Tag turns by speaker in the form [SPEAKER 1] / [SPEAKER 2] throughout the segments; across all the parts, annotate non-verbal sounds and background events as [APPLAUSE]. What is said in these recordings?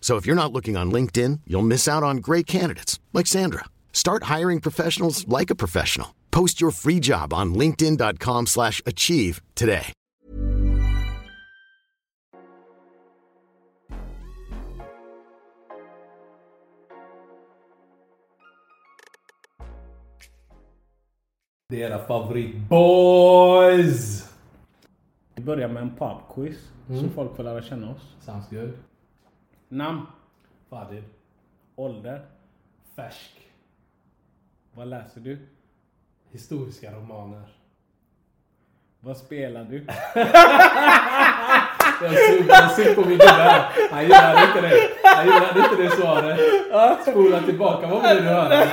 [SPEAKER 1] So if you're not looking on LinkedIn, you'll miss out on great candidates like Sandra. Start hiring professionals like a professional. Post your free job on linkedin.com/achieve slash achieve today.
[SPEAKER 2] Det är era favoritboys!
[SPEAKER 3] Vi börjar med en pubquiz så hmm? folk får lära känna oss.
[SPEAKER 2] Sounds good.
[SPEAKER 3] Namn,
[SPEAKER 2] Fadil.
[SPEAKER 3] ålder,
[SPEAKER 2] Färsk.
[SPEAKER 3] vad läser du,
[SPEAKER 2] Historiska romaner.
[SPEAKER 3] vad spelar du? [LAUGHS]
[SPEAKER 2] Jag såg på min gubbe. Han gillade inte det. Han gillade inte det svaret. Spola tillbaka. Vad var det du hörde?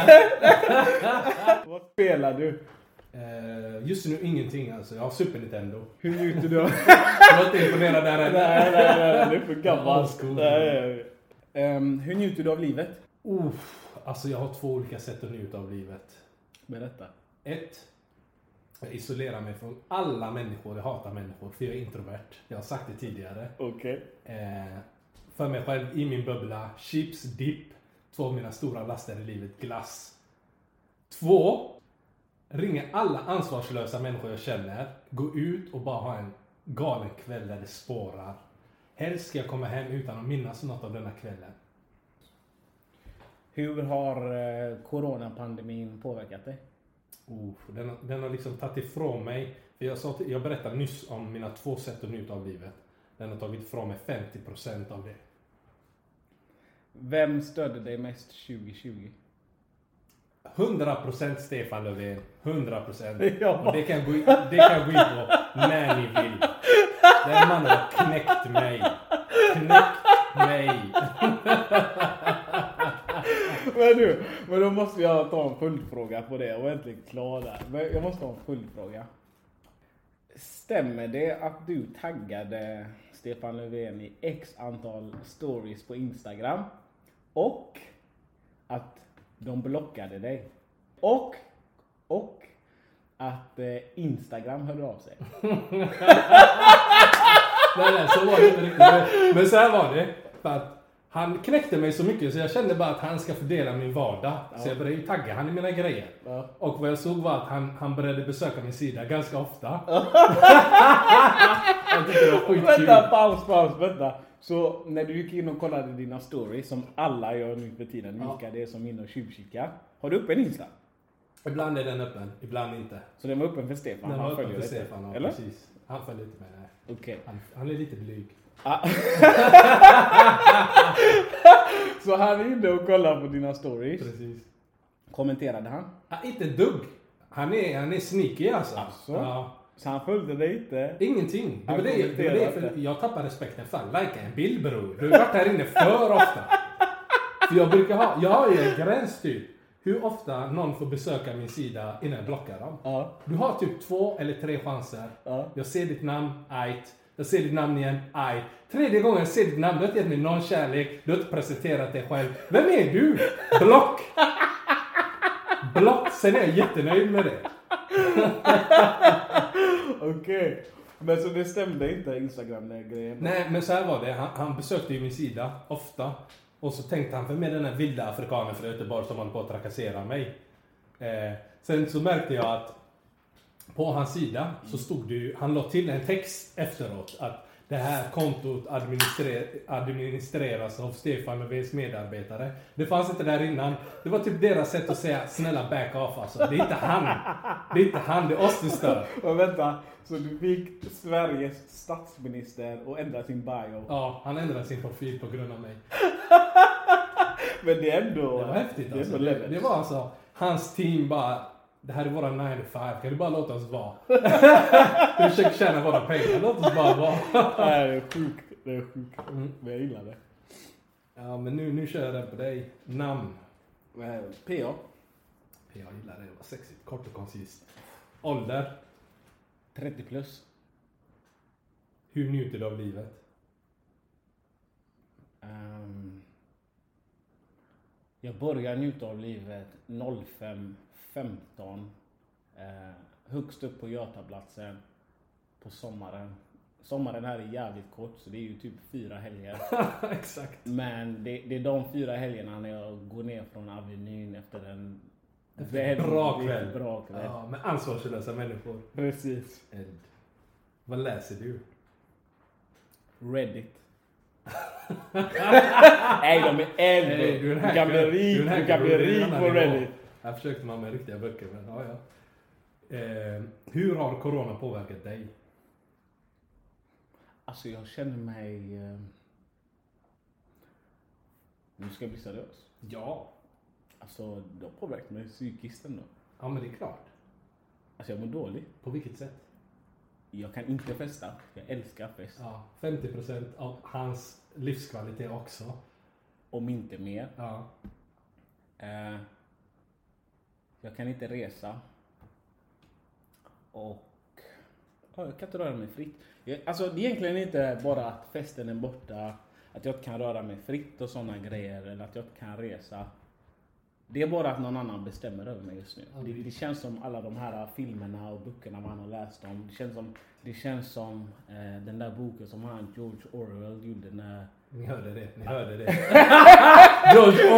[SPEAKER 2] [LAUGHS]
[SPEAKER 3] vad spelar du?
[SPEAKER 2] Eh, just nu ingenting alltså. Jag har Super Nintendo.
[SPEAKER 3] Hur njuter du av... [LAUGHS]
[SPEAKER 2] Jag var inte imponerad där än.
[SPEAKER 3] nej, nej, nej, det är för
[SPEAKER 2] school.
[SPEAKER 3] Nej, nej. Ehm, hur njuter du av livet?
[SPEAKER 2] Uff, alltså jag har två olika sätt att njuta av livet.
[SPEAKER 3] Berätta.
[SPEAKER 2] Ett. Jag isolerar mig från alla människor. Jag hatar människor för jag är introvert. Jag har sagt det tidigare.
[SPEAKER 3] Okej.
[SPEAKER 2] Eh, för mig själv i min bubbla. Chips, dipp. Två av mina stora laster i livet. Glass. Två. Ringa alla ansvarslösa människor jag känner. Gå ut och bara ha en galen kväll där det spårar. Helst ska jag komma hem utan att minnas något av denna kvällen.
[SPEAKER 3] Hur har eh, coronapandemin påverkat dig?
[SPEAKER 2] Oh, den, har- den har liksom tagit ifrån mig. För jag, sa till, jag berättade nyss om mina två sätt att njuta av livet. Den har tagit ifrån mig 50% av det.
[SPEAKER 3] Vem stödde dig mest 2020?
[SPEAKER 2] 100% Stefan Löfven. 100%. [LAUGHS]
[SPEAKER 3] Ja.
[SPEAKER 2] Och det kan, gå det kan gå in på när ni vill. Den mannen har knäckt mig. Knäckt mig. [LAUGHS]
[SPEAKER 3] Men du, men då måste jag ta en följdfråga på det. Var äntligen klar där. Men jag måste ha en följdfråga. Stämmer det att du taggade Stefan Löfven i x antal stories på Instagram? Och att de blockade dig? Och, och att eh, Instagram hörde av sig? [LAUGHS]
[SPEAKER 2] Nej, nej, så var det inte riktigt. Men- Men så här var det. För att han knäckte mig så mycket så jag kände bara att han ska fördela min vardag. Så jag började ju tagga han i mina grejer.
[SPEAKER 3] Ja.
[SPEAKER 2] Och vad jag såg var att han, han började besöka min sida ganska ofta. [LAUGHS]
[SPEAKER 3] Vänta, paus, paus, vänta. Så när du gick in och kollade dina stories, som alla gör nu för tiden,
[SPEAKER 2] Ja.
[SPEAKER 3] vilka det är som inne och tjuvkikar. Har du upp en Insta?
[SPEAKER 2] Ibland är den öppen, ibland inte.
[SPEAKER 3] Så den var öppen för Stefan?
[SPEAKER 2] Den var öppen för. Stefan, ja,
[SPEAKER 3] Eller?
[SPEAKER 2] precis. Han följer inte med, nej.
[SPEAKER 3] Okej.
[SPEAKER 2] Han, han är lite blyg.
[SPEAKER 3] Ah. [LAUGHS] Så han är inne och kollar på dina stories.
[SPEAKER 2] Precis.
[SPEAKER 3] Kommenterade han?
[SPEAKER 2] Ah, inte dugg. Han är, han är sneaky alltså.
[SPEAKER 3] Asså?
[SPEAKER 2] Ja.
[SPEAKER 3] Så han följde dig inte?
[SPEAKER 2] Ingenting. Det var
[SPEAKER 3] Han
[SPEAKER 2] det, det, var det för jag tappar respekten. Fan, likea en bild bror. Du har varit här inne för ofta. För jag brukar ha, jag har ju en gräns typ. Hur ofta någon får besöka min sida innan jag blockar dem.
[SPEAKER 3] Ja.
[SPEAKER 2] Du har typ två eller tre chanser.
[SPEAKER 3] Ja.
[SPEAKER 2] Jag ser ditt namn, ajt. Jag ser ditt namn igen, aj. Tredje gången jag ser ditt namn, du har inte gett mig någon kärlek. Du har inte presenterat dig själv. Vem är du? Block! Block, sen är jag jättenöjd med det. [LAUGHS]
[SPEAKER 3] Okej. Men så det stämde inte Instagram-grejen?
[SPEAKER 2] Nej, men så här var det. Han, han besökte ju min sida ofta. Och så tänkte han, vem är den här vilda afrikanen från Göteborg som håller på att trakassera mig? Eh, sen så märkte jag att på hans sida så stod det ju, han la till en text efteråt att det här kontot administrer, administreras av Stefan Löfvens medarbetare. Det fanns inte där innan. Det var typ deras sätt att säga snälla back off alltså. Det är inte han. Det är inte han, det är oss du stör. [LAUGHS]
[SPEAKER 3] Och vänta, så du fick Sveriges statsminister att ändra sin bio?
[SPEAKER 2] Ja, han ändrade sin profil på grund av mig. [LAUGHS]
[SPEAKER 3] Men det är ändå...
[SPEAKER 2] Det var häftigt alltså. Det, det var alltså, hans team bara, det här är våra 9 to 5, kan du bara låta oss vara? [LAUGHS] Vi försöker tjäna våra pengar, låt oss bara vara. [LAUGHS]
[SPEAKER 3] Nej, det är sjukt. Det är sjukt.
[SPEAKER 2] Mm.
[SPEAKER 3] Men jag gillar det.
[SPEAKER 2] Ja men nu, nu kör jag den på dig. Namn.
[SPEAKER 3] Eh, PA.
[SPEAKER 2] Jag gillar det, det var sexigt, kort och koncist. Ålder.
[SPEAKER 3] 30 plus.
[SPEAKER 2] Hur njuter du av livet?
[SPEAKER 3] Ehm, jag börjar njuta av livet 05.15. Uh, högst upp på Götaplatsen på sommaren. Sommaren här är jävligt kort så det är ju typ fyra helger. [LAUGHS]
[SPEAKER 2] Exakt.
[SPEAKER 3] Men det, det är de fyra helgerna när jag går ner från Avenyn efter en
[SPEAKER 2] en bra
[SPEAKER 3] väldigt
[SPEAKER 2] kväll.
[SPEAKER 3] Bra kväll.
[SPEAKER 2] Ja, med ansvarslösa människor.
[SPEAKER 3] Precis.
[SPEAKER 2] Ed. Vad läser du?
[SPEAKER 3] Reddit. [LAUGHS] Nej, de är äldre.
[SPEAKER 2] Nej, du
[SPEAKER 3] kan bli rik,
[SPEAKER 2] Du
[SPEAKER 3] kan bli på. Reddit.
[SPEAKER 2] Här försökte man med riktiga böcker, men ja, ja. Eh, hur har corona påverkat dig?
[SPEAKER 3] Alltså jag känner mig... Eh... Nu ska jag bli seriös.
[SPEAKER 2] Ja.
[SPEAKER 3] Alltså det har påverkat mig psykiskt ändå.
[SPEAKER 2] Ja, men det är klart.
[SPEAKER 3] Alltså jag mår dåligt.
[SPEAKER 2] På vilket sätt?
[SPEAKER 3] Jag kan inte festa. Jag älskar fest.
[SPEAKER 2] Ja, 50% av hans livskvalitet också.
[SPEAKER 3] Om inte mer.
[SPEAKER 2] Ja.
[SPEAKER 3] Eh... Jag kan inte resa. Och... Ja, jag kan inte röra mig fritt. Jag, alltså det är egentligen inte bara att festen är borta, att jag inte kan röra mig fritt och sådana grejer, eller att jag inte kan resa. Det är bara att någon annan bestämmer över mig just nu. Det, det känns som alla de här filmerna och böckerna man har läst om. Det känns som, det känns som eh, den där boken som han George Orwell gjorde när...
[SPEAKER 2] Ni hörde det, ni hörde det. [LAUGHS] George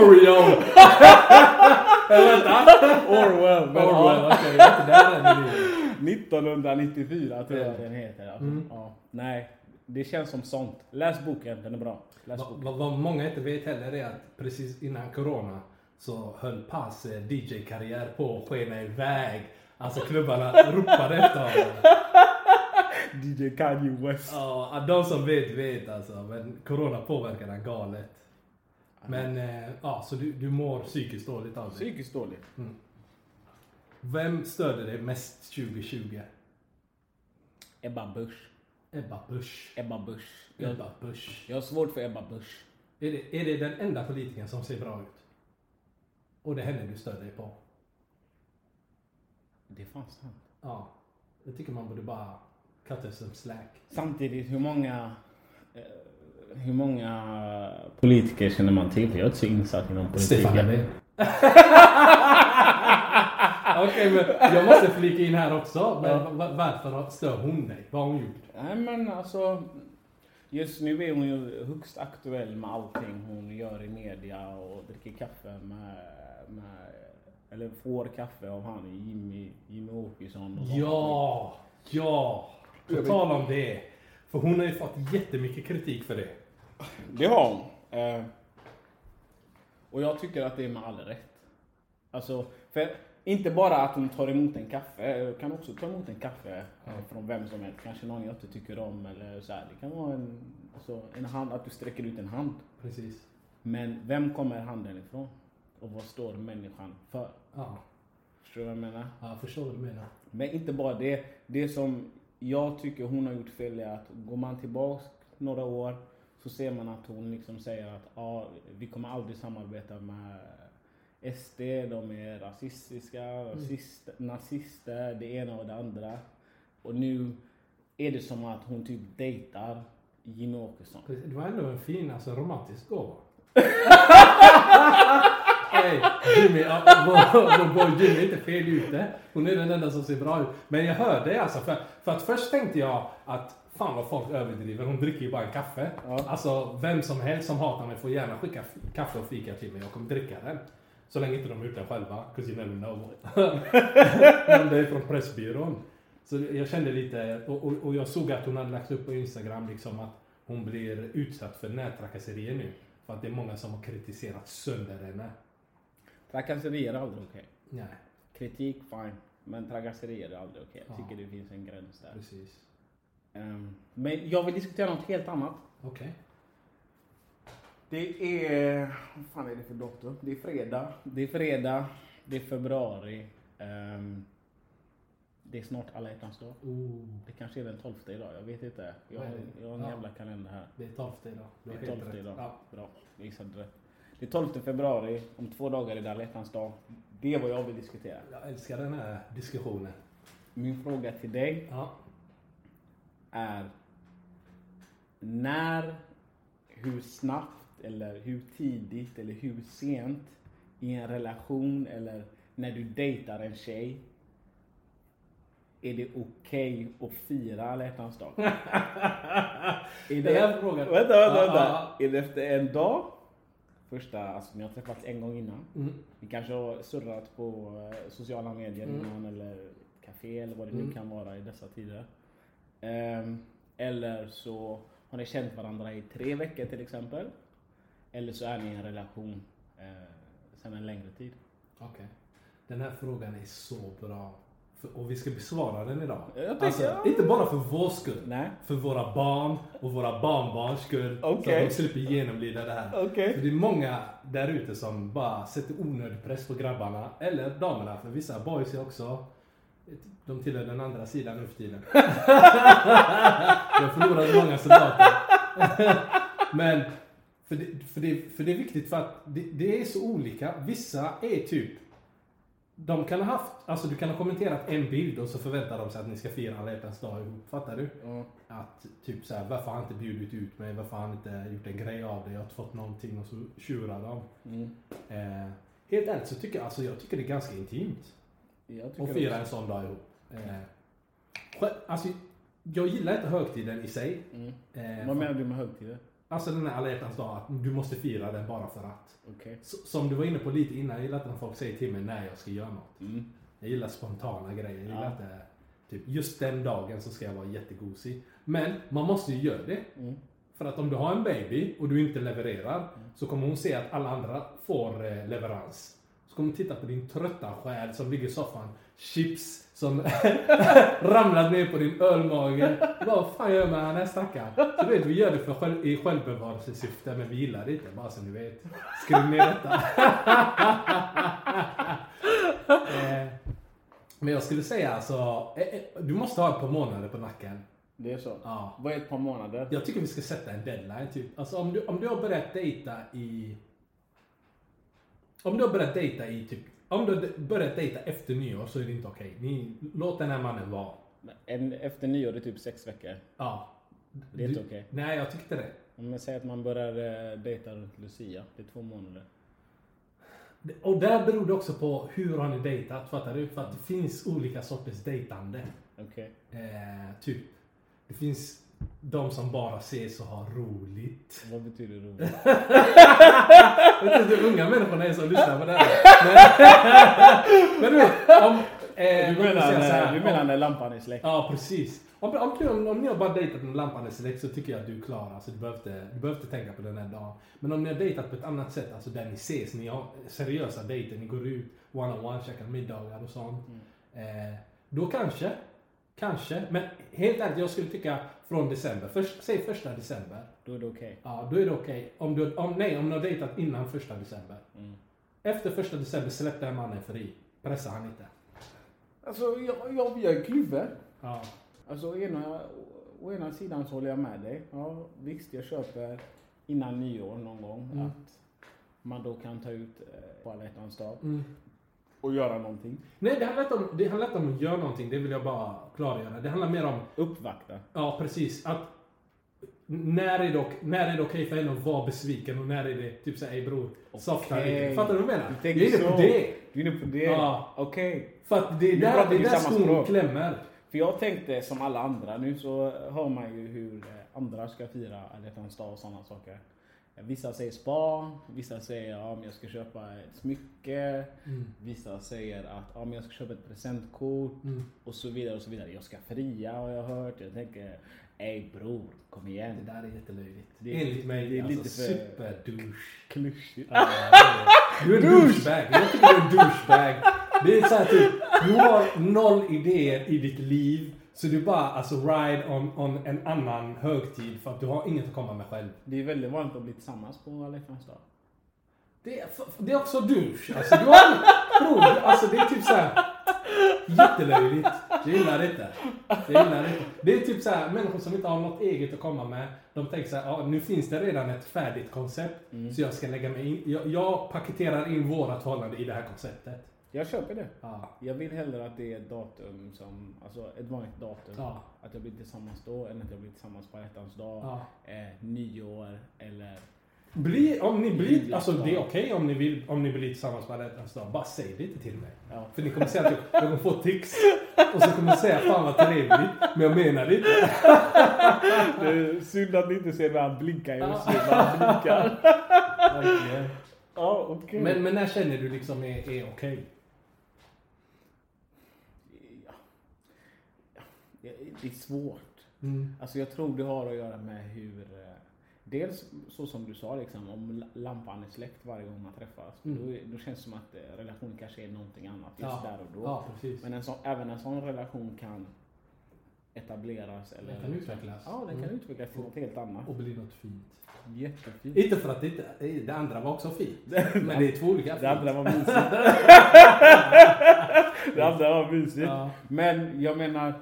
[SPEAKER 2] [LAUGHS] Oreo!
[SPEAKER 3] Orwell! men
[SPEAKER 2] Orwell,
[SPEAKER 3] ja.
[SPEAKER 2] okej, där livet.
[SPEAKER 3] 1994 tror jag
[SPEAKER 2] Ja.
[SPEAKER 3] den heter. Alltså,
[SPEAKER 2] Mm.
[SPEAKER 3] ja. Nej, det känns som sånt. Läs boken, den är bra. Läs
[SPEAKER 2] Vad,
[SPEAKER 3] boken.
[SPEAKER 2] vad, vad många inte vet heller är att precis innan corona så höll Paz eh, DJ-karriär på att skena iväg. Alltså klubbarna [LAUGHS] ropade efter honom.
[SPEAKER 3] DJ Kanye West.
[SPEAKER 2] Ja, de som vet vet alltså. Men corona påverkar han galet. Men eh, ja, så du, du mår psykiskt dåligt av det.
[SPEAKER 3] Psykiskt dålig.
[SPEAKER 2] Vem störde dig mest 2020?
[SPEAKER 3] Ebba Busch.
[SPEAKER 2] Ebba Busch.
[SPEAKER 3] Ebba Busch. Jag,
[SPEAKER 2] Ebba Busch.
[SPEAKER 3] jag har svårt för Ebba Busch.
[SPEAKER 2] Är det, är det den enda politikern som ser bra ut? Och det är henne du stör dig på?
[SPEAKER 3] Det är fan sant.
[SPEAKER 2] Ja. Jag tycker man borde bara cut us some slack.
[SPEAKER 3] Samtidigt, hur många... Eh, hur många politiker känner man till? Jag är inte så insatt inom politiken.
[SPEAKER 2] Löfven. [LAUGHS] Okej, men jag måste flika in här också. Men va- varför stör hon dig? Vad har hon gjort?
[SPEAKER 3] Nej men alltså. Just nu är hon ju högst aktuell med allting hon gör i media och dricker kaffe med, med eller får kaffe av han Jimmy, Jimmy Åkesson. Och sånt.
[SPEAKER 2] Ja, ja. På tal om det. För hon har ju fått jättemycket kritik för det.
[SPEAKER 3] Det har hon. Eh, och jag tycker att det är med all rätt. Alltså, för inte bara att hon tar emot en kaffe, jag kan också ta emot en kaffe eh, från vem som helst. Kanske någon jag inte tycker om eller så här. Det kan vara en, alltså, en hand, att du sträcker ut en hand.
[SPEAKER 2] Precis.
[SPEAKER 3] Men vem kommer handen ifrån? Och vad står människan för?
[SPEAKER 2] Ja,
[SPEAKER 3] Förstår du vad jag menar?
[SPEAKER 2] ja jag förstår vad du menar.
[SPEAKER 3] Men inte bara det. Det som jag tycker hon har gjort fel är att går man tillbaks några år så ser man att hon liksom säger att ja, vi kommer aldrig samarbeta med SD, de är rasistiska, rasist, nazister, det ena och det andra. Och nu är det som att hon typ dejtar Jimmie Åkesson.
[SPEAKER 2] Det var ändå en fin, alltså romantisk gåva. [LAUGHS] Hey, Jimmy, ja, vår, vår boy Jimmy är inte fel ute. Hon är den enda som ser bra ut. Men jag hörde det alltså. För, för att först tänkte jag att fan vad folk överdriver. Hon dricker ju bara en kaffe.
[SPEAKER 3] Ja.
[SPEAKER 2] Alltså vem som helst som hatar mig får gärna skicka kaffe och fika till mig. Jag kommer dricka den. Så länge inte de har gjort den själva. 'Cause you never know. Men det är från Pressbyrån. Så jag kände lite, och, och, och jag såg att hon hade lagt upp på Instagram liksom att hon blir utsatt för nättrakasserier nu. För att det är många som har kritiserat sönder henne.
[SPEAKER 3] Trakasserier är aldrig okej.
[SPEAKER 2] Nej,
[SPEAKER 3] Kritik, fine. Men trakasserier är aldrig okej. Jag
[SPEAKER 2] Ja.
[SPEAKER 3] tycker det finns en gräns där.
[SPEAKER 2] precis.
[SPEAKER 3] Ehm, men jag vill diskutera något helt annat.
[SPEAKER 2] Okej.
[SPEAKER 3] Det är... Vad fan är det för datum? Det är fredag. Det är fredag. Det är februari. Ehm, det är snart alla hjärtans dag.
[SPEAKER 2] Oh,
[SPEAKER 3] Det kanske är den 12 idag. Jag vet inte. Jag har, jag har en
[SPEAKER 2] Ja.
[SPEAKER 3] jävla kalender här.
[SPEAKER 2] det är 12 idag.
[SPEAKER 3] Det är
[SPEAKER 2] helt
[SPEAKER 3] 12
[SPEAKER 2] rätt.
[SPEAKER 3] idag.
[SPEAKER 2] Ja.
[SPEAKER 3] Bra. Jag gissade rätt. Det är 12 februari. Om två dagar är det alla dag. Det är vad jag vill diskutera.
[SPEAKER 2] Jag älskar den här diskussionen.
[SPEAKER 3] Min fråga till dig
[SPEAKER 2] Ja.
[SPEAKER 3] är när, hur snabbt eller hur tidigt eller hur sent i en relation eller när du dejtar en tjej är det okej att fira alla dag? [LAUGHS] är
[SPEAKER 2] Den här frågan-
[SPEAKER 3] Vänta, vänta, vänta. Är det efter en dag? Första, alltså ni har träffats en gång innan.
[SPEAKER 2] Mm.
[SPEAKER 3] Ni kanske har surrat på eh, sociala medier
[SPEAKER 2] Mm.
[SPEAKER 3] innan eller café eller vad det nu
[SPEAKER 2] Mm.
[SPEAKER 3] kan vara i dessa tider. Ehm, eller så har ni känt varandra i tre veckor till exempel. Eller så är ni i en relation eh, sedan en längre tid.
[SPEAKER 2] Okej. Den här frågan är så bra. Och vi ska besvara den idag.
[SPEAKER 3] Tycker-
[SPEAKER 2] alltså, inte bara för vår skull.
[SPEAKER 3] Nej.
[SPEAKER 2] För våra barn och våra barnbarns skull. Så
[SPEAKER 3] Okej.
[SPEAKER 2] att de slipper genomlida det här.
[SPEAKER 3] Okej.
[SPEAKER 2] För det är många där ute som bara sätter onödig press på grabbarna. Eller damerna, för vissa boys är också de tillhör den andra sidan nu för tiden. [LAUGHS] Jag förlorade många soldater. [LAUGHS] Men för det, för, det, för det är viktigt för att det, det är så olika. Vissa är typ de kan ha haft, alltså du kan ha kommenterat en bild och så förväntar de sig att ni ska fira alla hjärtans dag ihop. Fattar du?
[SPEAKER 3] Ja.
[SPEAKER 2] Att typ så här, varför har han inte bjudit ut mig? Varför har han inte gjort en grej av det? Jag har inte fått någonting och så tjurar de.
[SPEAKER 3] Mm.
[SPEAKER 2] Eh, helt ärligt så tycker jag, alltså jag tycker det är ganska intimt. Att fira en sån dag ihop. Eh, alltså, jag gillar inte högtiden i sig.
[SPEAKER 3] Mm.
[SPEAKER 2] Eh,
[SPEAKER 3] Vad menar du med högtider?
[SPEAKER 2] Alltså den här alla hjärtans dag, att du måste fira den bara för att. S- Som du var inne på lite innan, jag gillar inte när folk säger till mig när jag ska göra något.
[SPEAKER 3] Mm.
[SPEAKER 2] Jag gillar spontana grejer. Jag gillar
[SPEAKER 3] Ja.
[SPEAKER 2] inte, typ, just den dagen så ska jag vara jättegosig. Men man måste ju göra det.
[SPEAKER 3] Mm.
[SPEAKER 2] För att om du har en baby och du inte levererar så kommer hon se att alla andra får eh, leverans. Kommer titta på din trötta själ som ligger i soffan. Chips som [LAUGHS] ramlat ner på din ölmage. Vad fan gör man den här stackaren? Så du vet, vi gör det för själv, i självbevarelsesyfte men vi gillar det inte, bara så ni vet. Skriv ner detta. [LAUGHS] Eh, Men jag skulle säga alltså, eh, eh, du måste ha ett par månader på nacken.
[SPEAKER 3] Det är så?
[SPEAKER 2] Ja.
[SPEAKER 3] Vad är ett par månader?
[SPEAKER 2] Jag tycker vi ska sätta en deadline typ. Alltså om du, om du har börjat dejta i... Om du har börjat dejta i typ... Om du har börjat dejta efter nyår så är det inte okej. Ni, låt den här mannen vara.
[SPEAKER 3] En, efter nyår är typ sex veckor.
[SPEAKER 2] Ja.
[SPEAKER 3] Det är inte okej.
[SPEAKER 2] Nej, jag tycker inte det.
[SPEAKER 3] Om jag säger att man börjar eh, dejta runt Lucia, det är två månader.
[SPEAKER 2] Och där beror det också på hur har ni dejtat, fattar du? För att det finns olika sorters dejtande.
[SPEAKER 3] Okej.
[SPEAKER 2] Eh, typ, det finns de som bara ses och har roligt. [LAUGHS]
[SPEAKER 3] Vad betyder det?
[SPEAKER 2] Jag vet inte unga människorna är som lyssnar på det här. Men, [LAUGHS] men du vet, om... Eh,
[SPEAKER 3] Du menar,
[SPEAKER 2] säga så här,
[SPEAKER 3] du menar när lampan är släckt?
[SPEAKER 2] Ja, precis. Om, om, om, om ni har bara dejtat en lampande släkt så tycker jag att du är klar. Alltså, du, behöver inte, du behöver inte tänka på den här dagen. Men om ni har dejtat på ett annat sätt, alltså där ni ses, ni har seriösa dejter, ni går ut one-on-one, käkar middagar och sånt. Eh, då kanske, kanske. Men helt ärligt, jag skulle tycka från december. Först, säg första december.
[SPEAKER 3] Då är det okej.
[SPEAKER 2] Ja, då är det okej. Om du, om, nej, om du har dejtat innan första december.
[SPEAKER 3] Mm.
[SPEAKER 2] Efter första december, släpp den mannen fri. Pressa han inte.
[SPEAKER 3] Alltså, jag, jag, jag är kluven.
[SPEAKER 2] Ja.
[SPEAKER 3] Alltså, å ena, å ena sidan så håller jag med dig. Ja, visst, jag köper innan nyår någon gång
[SPEAKER 2] Mm.
[SPEAKER 3] att man då kan ta ut eh, på alla dag
[SPEAKER 2] Mm.
[SPEAKER 3] Och göra någonting.
[SPEAKER 2] Nej, det handlar, inte om, det handlar inte om att göra någonting, det vill jag bara klargöra. Det handlar mer om,
[SPEAKER 3] Uppvakta.
[SPEAKER 2] ja precis, att när är det, när är det okej för henne att vara besviken och när är det typ såhär, ey bror, softa lite. Fattar du vad jag menar?
[SPEAKER 3] Du
[SPEAKER 2] är inne på det.
[SPEAKER 3] Du är inne på det?
[SPEAKER 2] Ja.
[SPEAKER 3] Okej.
[SPEAKER 2] För att det är där, det är där skon
[SPEAKER 3] språk.
[SPEAKER 2] klämmer.
[SPEAKER 3] För jag tänkte som alla andra, nu så hör man ju hur andra ska fira alla hjärtans dag och sådana saker. Vissa säger spa, vissa säger ja, men jag ska köpa ett smycke. Vissa säger att ja, jag ska köpa ett presentkort och så vidare och så vidare. Jag ska fria har jag hört. Jag tänker, ey bror, kom igen.
[SPEAKER 2] Det där är jättelöjligt.
[SPEAKER 3] Det är-
[SPEAKER 2] Enligt mig,
[SPEAKER 3] det är
[SPEAKER 2] alltså
[SPEAKER 3] lite för-
[SPEAKER 2] superdouche.
[SPEAKER 3] Klyschigt.
[SPEAKER 2] Ja. Du är en douchebag. Jag tycker du är en douchebag. Det är såhär typ, du har noll idéer i ditt liv. Så du bara alltså ride on, on en annan högtid för att du har inget att komma med själv.
[SPEAKER 3] Det är väldigt vanligt att bli tillsammans på alla dag.
[SPEAKER 2] Det är, det är också douche. Alltså, du har, bror, alltså det är typ såhär jättelöjligt. Jag gillar det inte. Jag gillar det inte. Det är typ såhär människor som inte har något eget att komma med. De tänker såhär, ja nu finns det redan ett färdigt koncept. Så jag ska lägga mig in. Jag, jag paketerar in vårat förhållande i det här konceptet.
[SPEAKER 3] Jag köper det.
[SPEAKER 2] Ja.
[SPEAKER 3] Jag vill hellre att det är ett datum som, alltså ett vanligt datum.
[SPEAKER 2] Ja.
[SPEAKER 3] Att jag blir tillsammans då än att jag blir tillsammans på hjärtans dag,
[SPEAKER 2] Ja.
[SPEAKER 3] eh, nyår eller...
[SPEAKER 2] Bli, om ni blir, alltså det är okej om ni vill, om ni blir tillsammans på alla dag. Bara säg det inte till mig.
[SPEAKER 3] Ja.
[SPEAKER 2] För ni kommer säga att jag, jag kommer få tics. Och så kommer ni säga fan vad trevligt. Men jag menar det inte. [LAUGHS]
[SPEAKER 3] Det är synd att ni inte ser när han blinkar. Jag ser när han blinkar. [LAUGHS] Ja, okej.
[SPEAKER 2] Men, men när känner du liksom är, är okej?
[SPEAKER 3] Ja. Ja, Det är svårt.
[SPEAKER 2] Mm.
[SPEAKER 3] Alltså jag tror det har att göra med hur... eh, Dels så som du sa, liksom, om la- lampan är släckt varje gång man träffas.
[SPEAKER 2] Mm.
[SPEAKER 3] Då, då känns det som att eh, relationen kanske är någonting annat just
[SPEAKER 2] Ja.
[SPEAKER 3] där och då.
[SPEAKER 2] Ja.
[SPEAKER 3] Men en sån, även en sån relation kan etableras. Eller,
[SPEAKER 2] Den kan utvecklas.
[SPEAKER 3] Ja, den kan
[SPEAKER 2] Mm.
[SPEAKER 3] utvecklas till något helt annat.
[SPEAKER 2] Och bli något fint.
[SPEAKER 3] Jättefint.
[SPEAKER 2] Inte för att det det andra var också fint. [LAUGHS] Men det är två olika
[SPEAKER 3] Det andra var [LAUGHS] mysigt. [LAUGHS] det andra var mysigt.
[SPEAKER 2] Ja.
[SPEAKER 3] Men jag menar,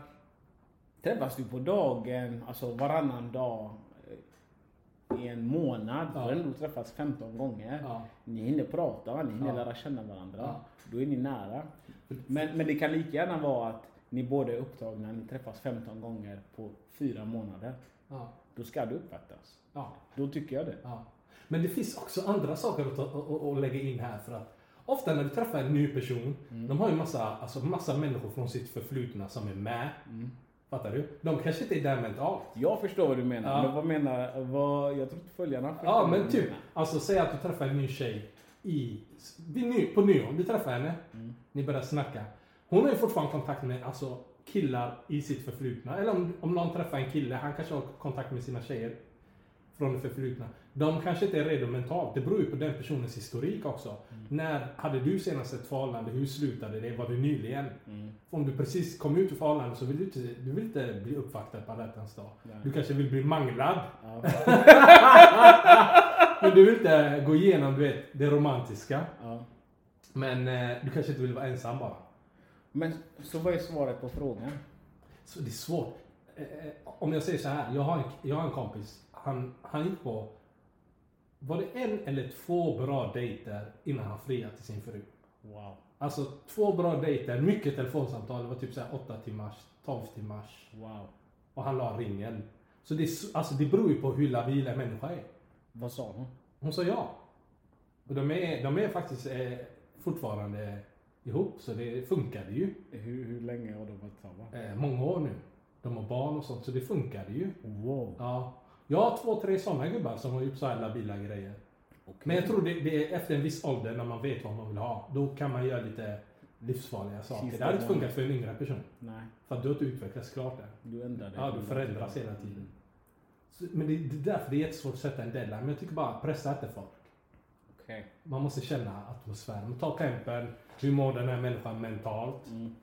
[SPEAKER 3] träffas du på dagen, alltså varannan dag eh, i en månad, då
[SPEAKER 2] Ja.
[SPEAKER 3] har du ändå träffats 15 gånger.
[SPEAKER 2] Ja.
[SPEAKER 3] Ni hinner prata, ni hinner
[SPEAKER 2] Ja.
[SPEAKER 3] lära känna varandra.
[SPEAKER 2] Ja.
[SPEAKER 3] Då är ni nära. Men, men det kan lika gärna vara att ni båda är upptagna, ni träffas 15 gånger på fyra månader.
[SPEAKER 2] Ja.
[SPEAKER 3] Då ska det uppfattas.
[SPEAKER 2] Ja.
[SPEAKER 3] Då tycker jag det.
[SPEAKER 2] Ja. Men det finns också andra saker att, att, att lägga in här för att ofta när du träffar en ny person,
[SPEAKER 3] Mm.
[SPEAKER 2] de har ju massa, alltså massa människor från sitt förflutna som är med.
[SPEAKER 3] Mm.
[SPEAKER 2] Fattar du? De kanske inte är där mentalt.
[SPEAKER 3] Jag förstår vad du menar,
[SPEAKER 2] Ja.
[SPEAKER 3] men vad menar, vad, jag tror inte följarna förstår
[SPEAKER 2] Ja men typ, alltså säg att du träffar en ny tjej i, ny, på nyår, du träffar henne,
[SPEAKER 3] Mm.
[SPEAKER 2] ni börjar snacka. Hon har ju fortfarande kontakt med alltså, killar i sitt förflutna. Eller om, om någon träffar en kille, han kanske har kontakt med sina tjejer från det förflutna. De kanske inte är redo mentalt. Det beror ju på den personens historik också.
[SPEAKER 3] Mm.
[SPEAKER 2] När hade du senast ett förhållande? Hur slutade det? Var det nyligen?
[SPEAKER 3] Mm.
[SPEAKER 2] Om du precis kom ut ur förhållande så vill du inte, du vill inte bli uppvaktad på alla dag.
[SPEAKER 3] Nej.
[SPEAKER 2] Du kanske vill bli manglad.
[SPEAKER 3] Ja. [LAUGHS]
[SPEAKER 2] Men du vill inte gå igenom du vet, det romantiska.
[SPEAKER 3] Ja.
[SPEAKER 2] Men eh, du kanske inte vill vara ensam bara.
[SPEAKER 3] Men så vad är svaret på frågan?
[SPEAKER 2] Så det är svårt. Eh, eh, om jag säger så här, jag har en, jag har en kompis. Han, han gick på, var det en eller två bra dejter innan han friade till sin fru?
[SPEAKER 3] Wow.
[SPEAKER 2] Alltså två bra dejter, mycket telefonsamtal, det var typ så här 8 timmars, 12 timmars.
[SPEAKER 3] Wow.
[SPEAKER 2] Och han la ringen. Så det, alltså det beror ju på hur labil en människa är.
[SPEAKER 3] Vad sa hon?
[SPEAKER 2] Hon sa ja. Och de är, de är faktiskt eh, fortfarande ihop, så det funkade ju.
[SPEAKER 3] Hur, hur länge har de varit tillsammans?
[SPEAKER 2] Eh, många år nu. De har barn och sånt, så det funkade ju.
[SPEAKER 3] Wow.
[SPEAKER 2] Ja. Jag har två, tre sådana gubbar som har gjort så här labila grejer. Men jag tror det, det är efter en viss ålder när man vet vad man vill ha. Då kan man göra lite livsfarliga saker.
[SPEAKER 3] Sista
[SPEAKER 2] Det hade inte funkat för en yngre person.
[SPEAKER 3] Nej,
[SPEAKER 2] För att du har inte utvecklats klart än.
[SPEAKER 3] du ändrar dig.
[SPEAKER 2] Ja, du förändras hela tiden. Så, men det, det är därför det är jättesvårt att sätta en deadline. Men jag tycker bara, pressa inte folk.
[SPEAKER 3] Okej.
[SPEAKER 2] Man måste känna atmosfären. Ta tempen. Hur mår den här människan mentalt?
[SPEAKER 3] Mm.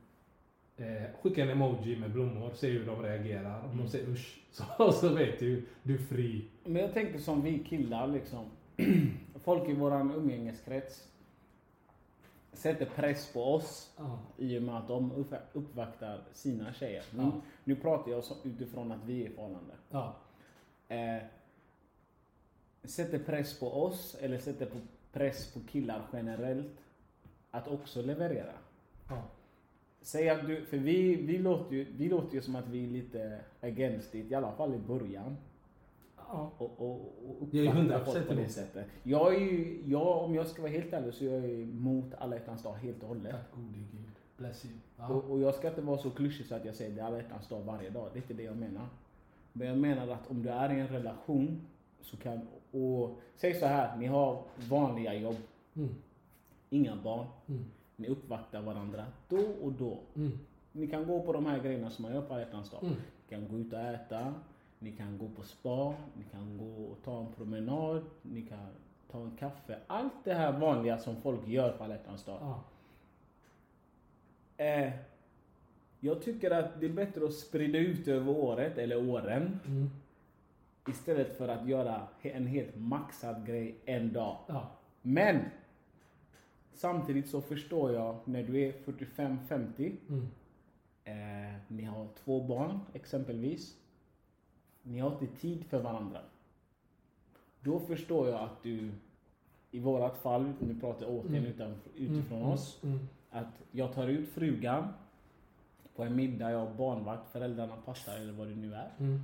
[SPEAKER 2] Eh, skicka en emoji med blommor, se hur de reagerar. Om
[SPEAKER 3] Mm.
[SPEAKER 2] de säger usch, [LAUGHS] så, så vet du, du är fri.
[SPEAKER 3] Men jag tänker som vi killar liksom. [CLEARS THROAT] Folk i våran umgängeskrets sätter press på oss
[SPEAKER 2] Ja.
[SPEAKER 3] i och med att de upp- uppvaktar sina tjejer. Nu,
[SPEAKER 2] Ja.
[SPEAKER 3] nu pratar jag så- utifrån att vi är i förhållande.
[SPEAKER 2] Ja.
[SPEAKER 3] Eh, sätter press på oss eller sätter på press på killar generellt att också leverera. Säg att du, för vi, vi, låter ju, vi låter ju som att vi är lite against it, i alla fall i början.
[SPEAKER 2] Ja.
[SPEAKER 3] Och, och, och
[SPEAKER 2] Jag är
[SPEAKER 3] uppvakta
[SPEAKER 2] 100%
[SPEAKER 3] folk på det sättet. Jag är ju, jag, om jag ska vara helt ärlig så är jag emot alla hjärtans dag helt och hållet.
[SPEAKER 2] Tack gode Gud. Bless you. Ja.
[SPEAKER 3] Och, och jag ska inte vara så klyschig så att jag säger det är alla hjärtans dag varje dag. Det är inte det jag menar. Men jag menar att om du är i en relation så kan, och säg så här, ni har vanliga jobb,
[SPEAKER 2] Mm.
[SPEAKER 3] inga barn,
[SPEAKER 2] Mm.
[SPEAKER 3] Ni uppvaktar varandra då och då.
[SPEAKER 2] Mm.
[SPEAKER 3] Ni kan gå på de här grejerna som man gör på alla hjärtans dag.
[SPEAKER 2] Mm.
[SPEAKER 3] Ni kan gå ut och äta, ni kan gå på spa, ni kan gå och ta en promenad, ni kan ta en kaffe. Allt det här vanliga som folk gör på alla hjärtans dag.
[SPEAKER 2] Ja.
[SPEAKER 3] Eh, jag tycker att det är bättre att sprida ut över året, eller åren,
[SPEAKER 2] Mm.
[SPEAKER 3] istället för att göra en helt maxad grej en dag.
[SPEAKER 2] Ja.
[SPEAKER 3] Men! Samtidigt så förstår jag när du är 45-50,
[SPEAKER 2] Mm.
[SPEAKER 3] eh, ni har två barn exempelvis, ni har inte tid för varandra. Då förstår jag att du, i vårat fall, nu pratar jag återigen utan, utifrån
[SPEAKER 2] Mm.
[SPEAKER 3] oss,
[SPEAKER 2] Mm.
[SPEAKER 3] att jag tar ut frugan på en middag, jag har barnvakt, föräldrarna passar eller vad det nu är.
[SPEAKER 2] Mm.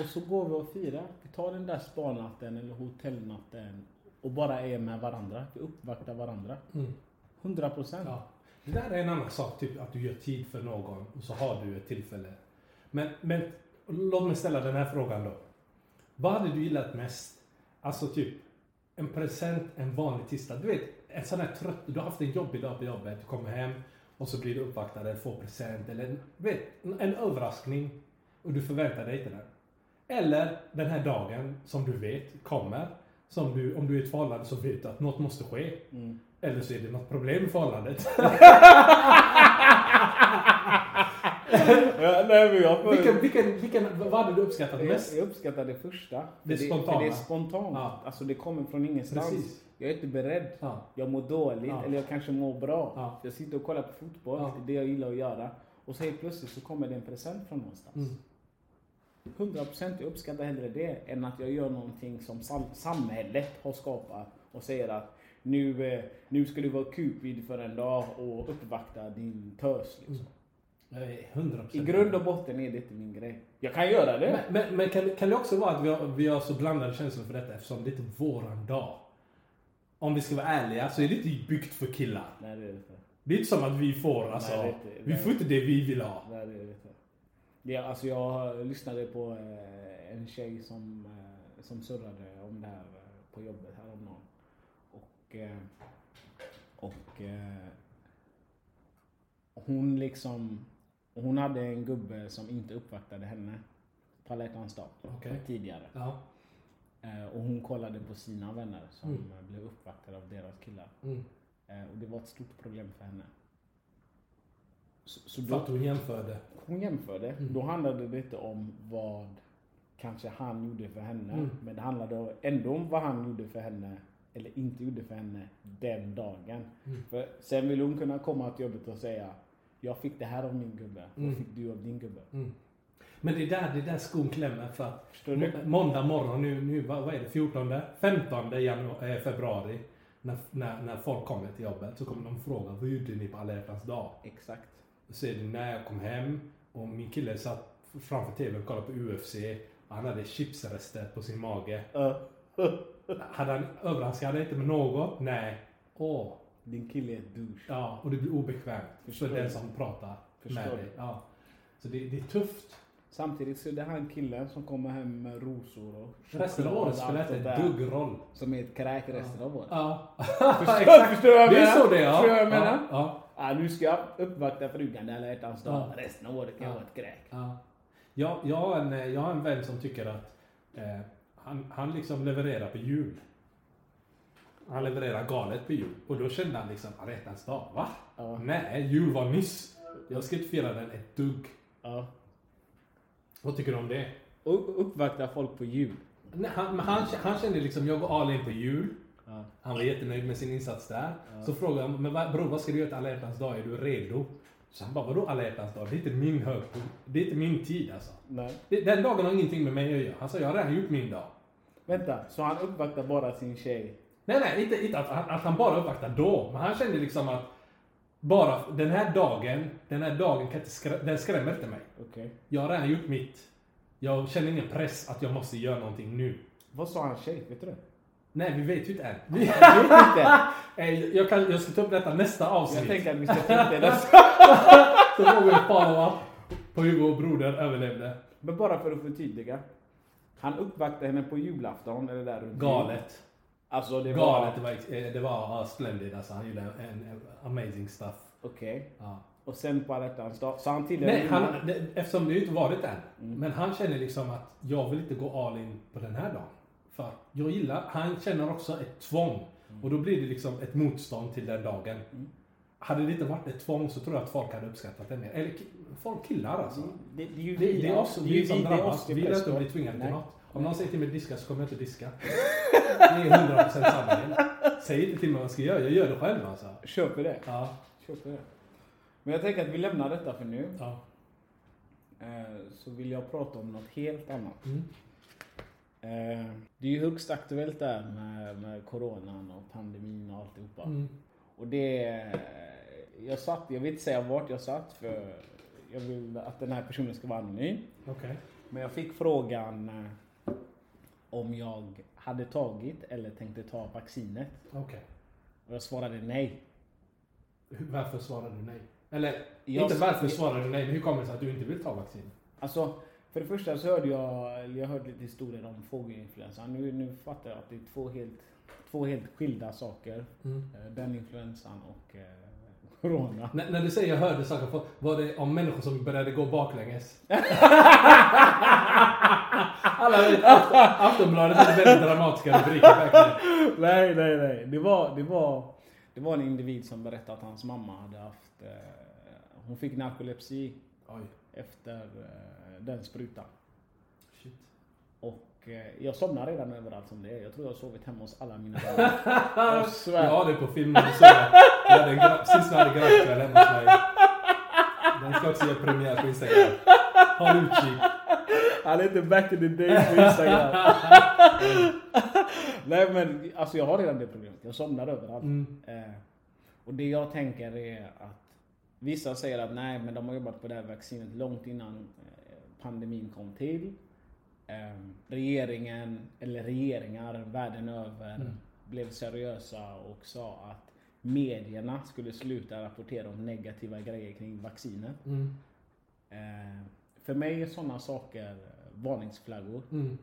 [SPEAKER 3] Och så går vi och firar. Vi tar den där spanatten eller hotellnatten och bara är med varandra. Uppvaktar varandra.
[SPEAKER 2] Mm.
[SPEAKER 3] 100 procent.
[SPEAKER 2] Ja. Det där är en annan sak, typ att du gör tid för någon och så har du ett tillfälle. Men, men låt mig ställa den här frågan då. Vad hade du gillat mest? Alltså typ en present en vanlig tisdag. Du vet, en sån här trött, du har haft en jobbig dag på jobbet, du kommer hem och så blir du uppvaktad eller får present eller en, vet, en överraskning och du förväntar dig inte den. Eller den här dagen som du vet kommer, som du, om du är i ett förhållande så vet du att något måste ske. Eller så är det något problem i förhållandet. [LAUGHS]
[SPEAKER 3] Ja, nej, men jag,
[SPEAKER 2] vilken, vilken, vilken, vad hade du uppskattat mest?
[SPEAKER 3] jag uppskattar det första.
[SPEAKER 2] Det
[SPEAKER 3] För
[SPEAKER 2] spontana.
[SPEAKER 3] För det är spontant.
[SPEAKER 2] Ja.
[SPEAKER 3] Alltså det kommer från ingenstans.
[SPEAKER 2] Precis.
[SPEAKER 3] Jag är inte beredd.
[SPEAKER 2] Ja.
[SPEAKER 3] Jag mår dåligt
[SPEAKER 2] Ja.
[SPEAKER 3] eller jag kanske mår bra.
[SPEAKER 2] Ja.
[SPEAKER 3] Jag sitter och kollar på fotboll.
[SPEAKER 2] Ja.
[SPEAKER 3] Det är det jag gillar att göra. Och så helt plötsligt så kommer det en present från någonstans.
[SPEAKER 2] Mm.
[SPEAKER 3] 100% jag uppskattar hellre det än att jag gör någonting som sam samhället har skapat och säger att nu, eh, nu ska du vara Cupid för en dag och uppvakta din tös. Liksom.
[SPEAKER 2] Är 100%
[SPEAKER 3] I grund och botten är det inte min grej. Jag kan göra det.
[SPEAKER 2] Men, men, men kan, kan det också vara att vi har, vi har så blandade känslor för detta eftersom det inte är våran dag? Om vi ska vara ärliga så är det inte byggt för killar.
[SPEAKER 3] Nej det är det inte.
[SPEAKER 2] Det är inte som att vi får alltså,
[SPEAKER 3] Nej, det är inte-
[SPEAKER 2] vi får inte det vi vill ha.
[SPEAKER 3] Nej det är det inte. Är- alltså jag lyssnade på eh, en tjej som, eh, som surrade om det här eh, på jobbet häromdagen. Och, och hon liksom, hon hade en gubbe som inte uppvaktade henne på alla hjärtans dag
[SPEAKER 2] Okej.
[SPEAKER 3] tidigare.
[SPEAKER 2] Ja.
[SPEAKER 3] Och hon kollade på sina vänner som
[SPEAKER 2] Mm.
[SPEAKER 3] blev uppvaktade av deras killar.
[SPEAKER 2] Mm.
[SPEAKER 3] Och det var ett stort problem för henne. Så, så då,
[SPEAKER 2] att hon jämförde.
[SPEAKER 3] hon jämförde.
[SPEAKER 2] Mm.
[SPEAKER 3] Då handlade det inte om vad kanske han gjorde för henne.
[SPEAKER 2] Mm.
[SPEAKER 3] Men det handlade ändå om vad han gjorde för henne eller inte gjorde för henne den dagen.
[SPEAKER 2] Mm.
[SPEAKER 3] För sen vill hon kunna komma till jobbet och säga Jag fick det här av min gubbe.
[SPEAKER 2] Mm.
[SPEAKER 3] Vad fick du av din gubbe?
[SPEAKER 2] Mm. Men det är där, det är där skon klämmer för att måndag morgon nu, nu vad, vad är det, 14, 15 januari, eh, februari när, när, när folk kommer till jobbet så kommer de fråga vad gjorde ni på alla hjärtans dag?
[SPEAKER 3] Exakt.
[SPEAKER 2] Så är det när jag kom hem och min kille satt framför tvn och kollade på UFC han hade chipsrester på sin mage. Hade han överraskat dig inte med något? Nej. Åh.
[SPEAKER 3] Din kille är douche.
[SPEAKER 2] Ja, och det blir obekvämt
[SPEAKER 3] Förstår
[SPEAKER 2] för den som pratar
[SPEAKER 3] Förstår
[SPEAKER 2] med dig. Ja. Så det, det är tufft.
[SPEAKER 3] Samtidigt så är det han killen som kommer hem med rosor och
[SPEAKER 2] Resten av året spelar inte
[SPEAKER 3] sånt
[SPEAKER 2] ett
[SPEAKER 3] där.
[SPEAKER 2] dugg roll.
[SPEAKER 3] Som är ett kräk resten av året.
[SPEAKER 2] Ja.
[SPEAKER 3] Förstår- [LAUGHS] du vad jag
[SPEAKER 2] Det är
[SPEAKER 3] menar?
[SPEAKER 2] så det är. Ja.
[SPEAKER 3] Förstår du vad jag
[SPEAKER 2] ja.
[SPEAKER 3] menar?
[SPEAKER 2] Ja.
[SPEAKER 3] Ah, nu ska jag uppvakta frugan alla hjärtans dag.
[SPEAKER 2] Ja.
[SPEAKER 3] Resten av året kan jag
[SPEAKER 2] Ja.
[SPEAKER 3] vara ett kräk.
[SPEAKER 2] Ja. Jag, jag, har en, jag har en vän som tycker att eh, han, han liksom levererar på jul. Han levererar galet på jul. Och då kände han liksom, alla hjärtans dag, va?
[SPEAKER 3] Ja.
[SPEAKER 2] Nej, jul var nyss. Jag ska inte fira den ett dugg.
[SPEAKER 3] Ja.
[SPEAKER 2] Vad tycker du om det?
[SPEAKER 3] Uppvakta folk på jul.
[SPEAKER 2] Nej, han, han, han kände liksom, jag går all in på jul.
[SPEAKER 3] Ja.
[SPEAKER 2] Han var jättenöjd med sin insats där. Så frågade jag, men vad- bror vad ska du göra till alla hjärtans dag? Är du redo? Så han bara, vadå alla hjärtans dag? Det är inte min högpunkt. Det är inte min tid alltså.
[SPEAKER 3] Nej.
[SPEAKER 2] Den dagen har ingenting med mig att göra. Han sa, jag har redan gjort min dag.
[SPEAKER 3] Vänta, så han uppvaktar bara sin tjej?
[SPEAKER 2] Nej, nej, inte, inte att, han, att han bara uppvaktar då. Men han kände liksom att bara den här dagen, den här dagen kan inte skrä, den skrämmer inte mig.
[SPEAKER 3] Okej.
[SPEAKER 2] Jag har redan gjort mitt. Jag känner ingen press att jag måste göra någonting nu.
[SPEAKER 3] Vad sa hans tjej? Vet du det?
[SPEAKER 2] Nej, vi vet ju inte än. [LAUGHS]
[SPEAKER 3] Jag vet inte.
[SPEAKER 2] Eh, Jag, kan, jag ska ta upp detta nästa avsnitt.
[SPEAKER 3] Jag tänker att vi ska ta upp det nästa. [LAUGHS]
[SPEAKER 2] Så får vi en follow-up på hur vår broder överlevde.
[SPEAKER 3] Men bara för att förtydliga. Han uppvaktade henne på julafton, eller där runt.
[SPEAKER 2] Galet.
[SPEAKER 3] Alltså det var...
[SPEAKER 2] Galet. Det var, eh, det var uh, splendid alltså. Han gjorde en, en amazing stuff.
[SPEAKER 3] Okej.
[SPEAKER 2] Ja.
[SPEAKER 3] Och sen på alla hjärtans dag, så han tidigare
[SPEAKER 2] Nej, han, det, eftersom det ju inte varit än.
[SPEAKER 3] Mm.
[SPEAKER 2] Men han känner liksom att jag vill inte gå all in på den här dagen. För jag gillar, han känner också ett tvång.
[SPEAKER 3] Mm.
[SPEAKER 2] Och då blir det liksom ett motstånd till den dagen. Hade det inte varit ett tvång så tror jag att folk hade uppskattat det mer. Eller folk killar alltså.
[SPEAKER 3] Det, det är ju vi,
[SPEAKER 2] det är oss, vi som drabbas. Vi vill inte bli tvingade till något. Om någon säger till mig diska så kommer jag inte diska. Det är 100% sanningen. Säg inte till mig vad jag ska göra, jag gör det själv alltså.
[SPEAKER 3] Köper det.
[SPEAKER 2] Ja.
[SPEAKER 3] Köper det. Men jag tänker att vi lämnar detta för nu.
[SPEAKER 2] ja.
[SPEAKER 3] Eh, Så vill jag prata om något helt annat.
[SPEAKER 2] Mm.
[SPEAKER 3] Eh, Det är ju högst aktuellt där med, med coronan och pandemin och alltihopa.
[SPEAKER 2] Mm.
[SPEAKER 3] Och det... Jag satt, jag vill inte säga vart jag satt för jag vill att den här personen ska vara anonym.
[SPEAKER 2] Okej.
[SPEAKER 3] Men jag fick frågan eh, om jag hade tagit eller tänkte ta vaccinet.
[SPEAKER 2] Okej.
[SPEAKER 3] Och jag svarade nej.
[SPEAKER 2] Varför svarade du nej? Eller,
[SPEAKER 3] Jag-
[SPEAKER 2] inte varför svarade du nej, men hur kommer det sig att du inte vill ta vaccin?
[SPEAKER 3] Alltså, för det första så hörde jag, jag hörde lite historier om fågelinfluensan. Nu, nu fattar jag att det är två helt, två helt skilda saker.
[SPEAKER 2] Mm.
[SPEAKER 3] Eh, Den influensan och eh, corona.
[SPEAKER 2] När, när du säger jag hörde saker, var det om människor som började gå baklänges? [LAUGHS] Alla vet, Afton- Aftonbladet hade väldigt dramatiska rubriker verkligen.
[SPEAKER 3] nej, nej, nej. Det var, det, var, det var en individ som berättade att hans mamma hade haft... Eh, hon fick narkolepsi
[SPEAKER 2] Oj,
[SPEAKER 3] efter eh, den sprutan.
[SPEAKER 2] shit.
[SPEAKER 3] Och eh, jag somnade redan överallt som det är. Jag tror jag har sovit hemma hos alla mina vänner. [LAUGHS] Jag svär.
[SPEAKER 2] Jag har det på film när du såg det. Jag hade en gra- Sist vi hade grabbkväll hemma hos mig. Den ska också ge premiär på Instagram. Håll utkik.
[SPEAKER 3] Han inte back in the days på Instagram. [LAUGHS] Nej men alltså jag har redan det problemet. Jag somnar överallt.
[SPEAKER 2] Mm.
[SPEAKER 3] Eh, och det jag tänker är att vissa säger att nej men de har jobbat på det här vaccinet långt innan eh, pandemin kom till. Eh, regeringen, eller regeringar världen över blev seriösa och sa att medierna skulle sluta rapportera om negativa grejer kring vaccinet.
[SPEAKER 2] Mm.
[SPEAKER 3] Eh, för mig är sådana saker varningsflaggor.
[SPEAKER 2] Mm.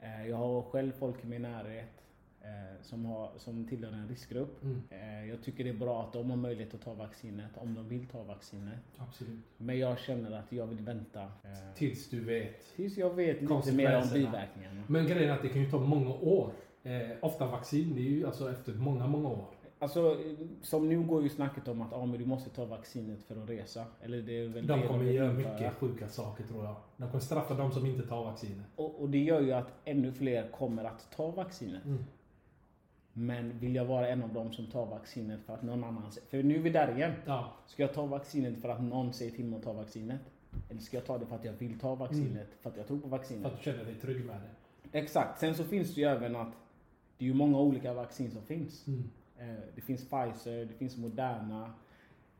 [SPEAKER 3] Eh, jag har själv folk i min närhet som, har, som tillhör en riskgrupp.
[SPEAKER 2] Mm.
[SPEAKER 3] Eh, jag tycker det är bra att de har möjlighet att ta vaccinet om de vill ta vaccinet.
[SPEAKER 2] Absolut.
[SPEAKER 3] Men jag känner att jag vill vänta eh,
[SPEAKER 2] Tills du vet.
[SPEAKER 3] tills jag vet lite mer om biverkningarna.
[SPEAKER 2] Men grejen är att det kan ju ta många år. Eh, ofta vaccin, det är ju alltså efter många, många år.
[SPEAKER 3] Alltså, eh, som nu går ju snacket om att ah, men du måste ta vaccinet för att resa. Eller det är väl
[SPEAKER 2] De kommer göra mycket sjuka saker tror jag. De kommer straffa de som inte tar vaccinet.
[SPEAKER 3] Och, och det gör ju att ännu fler kommer att ta vaccinet.
[SPEAKER 2] Mm.
[SPEAKER 3] Men vill jag vara en av dem som tar vaccinet för att någon annan... För nu är vi där igen.
[SPEAKER 2] Ja.
[SPEAKER 3] Ska jag ta vaccinet för att någon säger till mig att ta vaccinet? Eller ska jag ta det för att jag vill ta vaccinet? För att jag tror på
[SPEAKER 2] För
[SPEAKER 3] vaccinet?
[SPEAKER 2] att du känner dig trygg med det.
[SPEAKER 3] Exakt. Sen så finns det ju även att det är ju många olika vaccin som finns.
[SPEAKER 2] Mm.
[SPEAKER 3] Eh, Det finns Pfizer, det finns Moderna.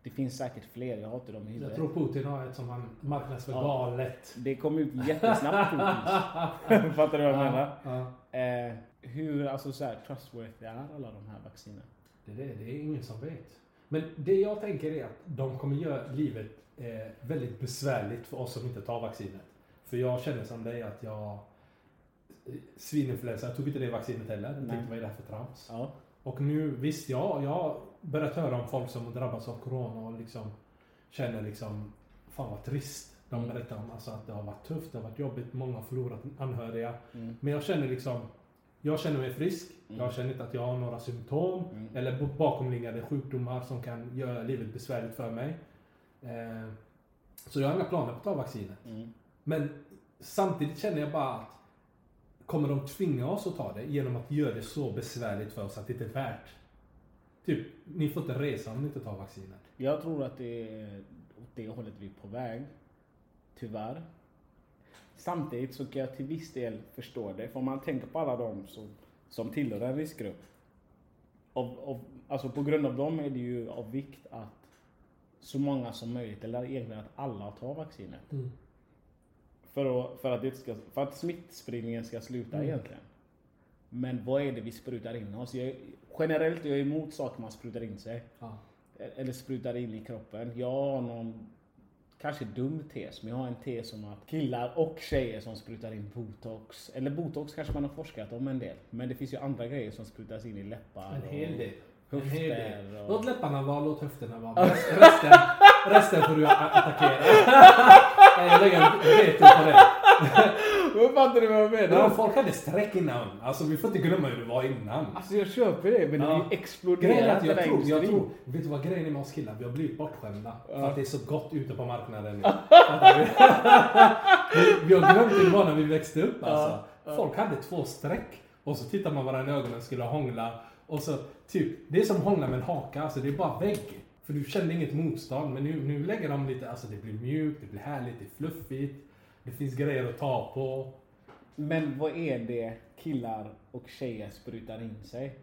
[SPEAKER 3] Det finns säkert fler, jag har inte dem i
[SPEAKER 2] Jag
[SPEAKER 3] huvudet.
[SPEAKER 2] tror Putin har ett som han marknadsför
[SPEAKER 3] Ja.
[SPEAKER 2] galet.
[SPEAKER 3] Det kom ut jättesnabbt Putins. [LAUGHS] [LAUGHS] Fattar du vad jag menar?
[SPEAKER 2] Ja.
[SPEAKER 3] Eh, hur alltså så här, trustworthy är alla de här vaccinen?
[SPEAKER 2] Det, är det, det är ingen som vet. Men det jag tänker är att de kommer göra livet eh, väldigt besvärligt för oss som inte tar vaccinet. För jag känner som dig att jag... Svininfluensa, jag tog inte det vaccinet heller. Jag tänkte vad är det här för trams?
[SPEAKER 3] Ja.
[SPEAKER 2] Och nu, visst, ja, jag har börjat höra om folk som drabbas av corona och liksom känner liksom, fan vad trist. De berättar om alltså, att det har varit tufft, det har varit jobbigt, många har förlorat anhöriga.
[SPEAKER 3] Mm.
[SPEAKER 2] Men jag känner liksom, jag känner mig frisk.
[SPEAKER 3] Mm.
[SPEAKER 2] Jag känner inte att jag har några symptom
[SPEAKER 3] Mm.
[SPEAKER 2] eller bakomliggande sjukdomar som kan göra livet besvärligt för mig. Eh, så jag har inga planer på att ta vaccinet.
[SPEAKER 3] Mm.
[SPEAKER 2] Men samtidigt känner jag bara att kommer de tvinga oss att ta det genom att göra det så besvärligt för oss att det inte är värt? Typ, ni får inte resa om ni inte tar vaccinet.
[SPEAKER 3] Jag tror att det är åt det hållet vi är på väg. Tyvärr. Samtidigt så kan jag till viss del förstå det. För om man tänker på alla de som, som tillhör en riskgrupp. Av, av, alltså på grund av dem är det ju av vikt att så många som möjligt, eller egentligen att alla tar vaccinet. För att, för att, det ska, för att smittspridningen ska sluta
[SPEAKER 2] Mm.
[SPEAKER 3] egentligen. Men vad är det vi sprutar in oss? Jag, generellt är jag emot saker man sprutar in sig.
[SPEAKER 2] Ja.
[SPEAKER 3] Eller sprutar in i kroppen. Jag har någon kanske dum tes, men jag har en tes om att killar och tjejer som sprutar in botox, eller botox kanske man har forskat om en del, men det finns ju andra grejer som sprutas in i läppar.
[SPEAKER 2] En hel del. En hel del.
[SPEAKER 3] Höfter och...
[SPEAKER 2] Låt läpparna vara, låt höfterna vara. [LAUGHS] Resten, resten får du attackera. Nej, [LAUGHS] Jag lägger en veto på det.
[SPEAKER 3] Vad fattar du vad jag
[SPEAKER 2] Men
[SPEAKER 3] menar?
[SPEAKER 2] om folk hade streck innan. Alltså vi får inte glömma hur det var innan.
[SPEAKER 3] Alltså jag köper det, men det
[SPEAKER 2] Ja.
[SPEAKER 3] har ju
[SPEAKER 2] Grejen är
[SPEAKER 3] exploderat
[SPEAKER 2] jag tror, jag
[SPEAKER 3] industrin.
[SPEAKER 2] tror, vet du vad grejen är med oss killar? Vi har blivit bortskämda. För att det är så gott ute på marknaden nu. Vi, [LAUGHS] vi har glömt hur det var när vi växte upp alltså. Folk hade två streck. Och så tittar man varandra i ögonen och skulle hångla. Och så typ, det är som hångla med en haka, alltså det är bara vägg. För du kände inget motstånd. Men nu, nu lägger de lite, alltså det blir mjukt, det blir härligt, det är fluffigt. Det finns grejer att ta på.
[SPEAKER 3] Men vad är det killar och tjejer sprutar in sig?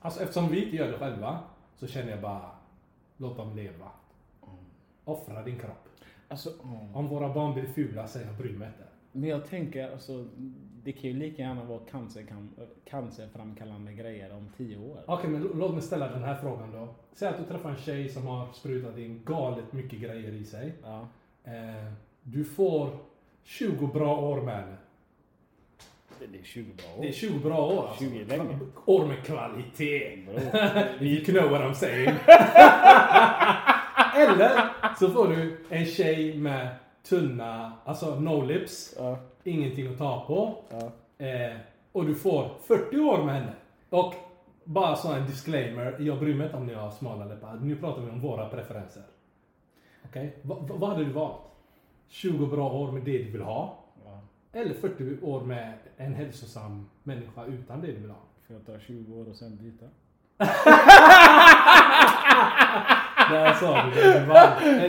[SPEAKER 2] Alltså eftersom vi inte gör det själva så känner jag bara, låt dem leva. Offra din kropp.
[SPEAKER 3] Alltså, åh.
[SPEAKER 2] Om våra barn blir fula, säg jag bryr mig inte.
[SPEAKER 3] Men jag tänker, alltså, det kan ju lika gärna vara cancer, cancerframkallande grejer om tio år.
[SPEAKER 2] Okej, men l- låt mig ställa den här frågan då. Säg att du träffar en tjej som har sprutat in galet mycket grejer i sig.
[SPEAKER 3] Ja.
[SPEAKER 2] Eh, du får 20 bra år henne.
[SPEAKER 3] Det är 20 bra år.
[SPEAKER 2] Det är 20 bra år alltså.
[SPEAKER 3] 20 är länge.
[SPEAKER 2] År med kvalitet. You [LAUGHS] know what I'm saying. [LAUGHS] Eller så får du en tjej med tunna, alltså no lips,
[SPEAKER 3] Ja,
[SPEAKER 2] ingenting att ta på.
[SPEAKER 3] ja.
[SPEAKER 2] Eh, och du får 40 år med henne. Och bara så en disclaimer, jag bryr mig inte om ni har smala läppar. Nu pratar vi om våra preferenser. Okej? Va- vad hade du valt? 20 bra år med det du vill ha?
[SPEAKER 3] ja.
[SPEAKER 2] Eller 40 år med en hälsosam människa utan det du vill ha?
[SPEAKER 3] Får jag ta 20 år och sen byta? [LAUGHS]
[SPEAKER 2] Där sa du det.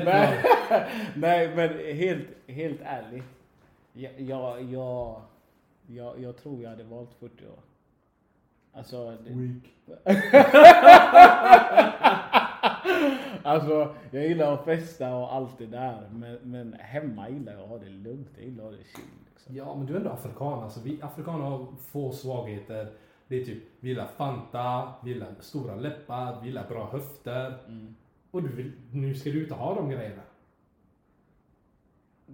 [SPEAKER 3] Nej. [LAUGHS] Nej, men helt, helt ärligt. Jag, jag, jag, jag, jag tror jag hade valt 40 år. Alltså, det,
[SPEAKER 2] Weak. [LAUGHS]
[SPEAKER 3] alltså, jag gillar att festa och allt det där. Men, men hemma gillar jag att ha det lugnt. Jag gillar att ha det chill. Liksom.
[SPEAKER 2] Ja, men du är ändå afrikan. Alltså, vi afrikaner har få svagheter. Det är typ, vi gillar Fanta, vi gillar stora läppar, vi gillar bra höfter.
[SPEAKER 3] Mm.
[SPEAKER 2] Och du vill, nu ska du inte ha de grejerna.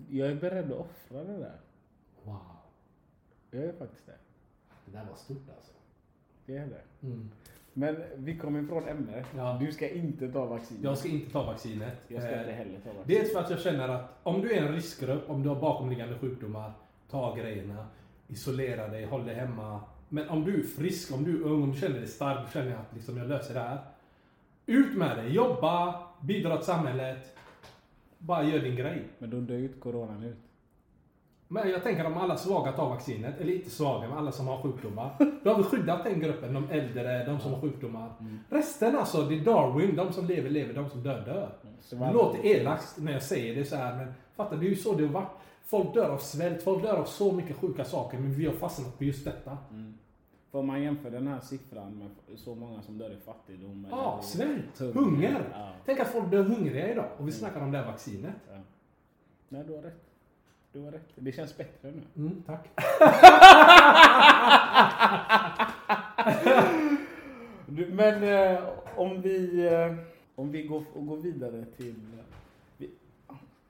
[SPEAKER 3] Jag är beredd att offra det där.
[SPEAKER 2] Wow.
[SPEAKER 3] Jag är faktiskt det.
[SPEAKER 2] Det där var stort alltså.
[SPEAKER 3] Det är det.
[SPEAKER 2] Mm.
[SPEAKER 3] Men vi kommer ifrån ämnet.
[SPEAKER 2] Ja.
[SPEAKER 3] Du ska inte ta vaccin.
[SPEAKER 2] Jag ska inte ta vaccinet.
[SPEAKER 3] Jag ska
[SPEAKER 2] Eh,
[SPEAKER 3] inte heller ta vaccin.
[SPEAKER 2] Dels för att jag känner att om du är en riskgrupp, om du har bakomliggande sjukdomar, ta grejerna, isolera dig, håll dig hemma. Men om du är frisk, om du är ung, om du känner dig stark, du känner att liksom, jag löser det här. Ut med det, jobba, bidra till samhället. Bara gör din grej.
[SPEAKER 3] Men då dör ju inte coronan ut.
[SPEAKER 2] Men jag tänker om alla svaga tar vaccinet, eller inte svaga, men alla som har sjukdomar. Då har vi skyddat den gruppen, de äldre, de som har sjukdomar. Resten alltså, det är Darwin, de som lever lever, de som dör dör.
[SPEAKER 3] Så
[SPEAKER 2] Det låter elakt när jag säger det så här, men fatta, det är ju så det har varit. Folk dör av svält, folk dör av så mycket sjuka saker, men vi har fastnat på just detta.
[SPEAKER 3] För om man jämför den här siffran med så många som dör i fattigdom.
[SPEAKER 2] Ja,
[SPEAKER 3] i
[SPEAKER 2] svält,
[SPEAKER 3] hunger. Ja.
[SPEAKER 2] Tänk att folk dör hungriga idag, och vi snackar om det här vaccinet.
[SPEAKER 3] Ja. Nej, du har rätt. Du har rätt. Det känns bättre nu.
[SPEAKER 2] Mm, tack. [LAUGHS]
[SPEAKER 3] Men eh, om vi, eh, om vi går, och går vidare till... eh, Vi,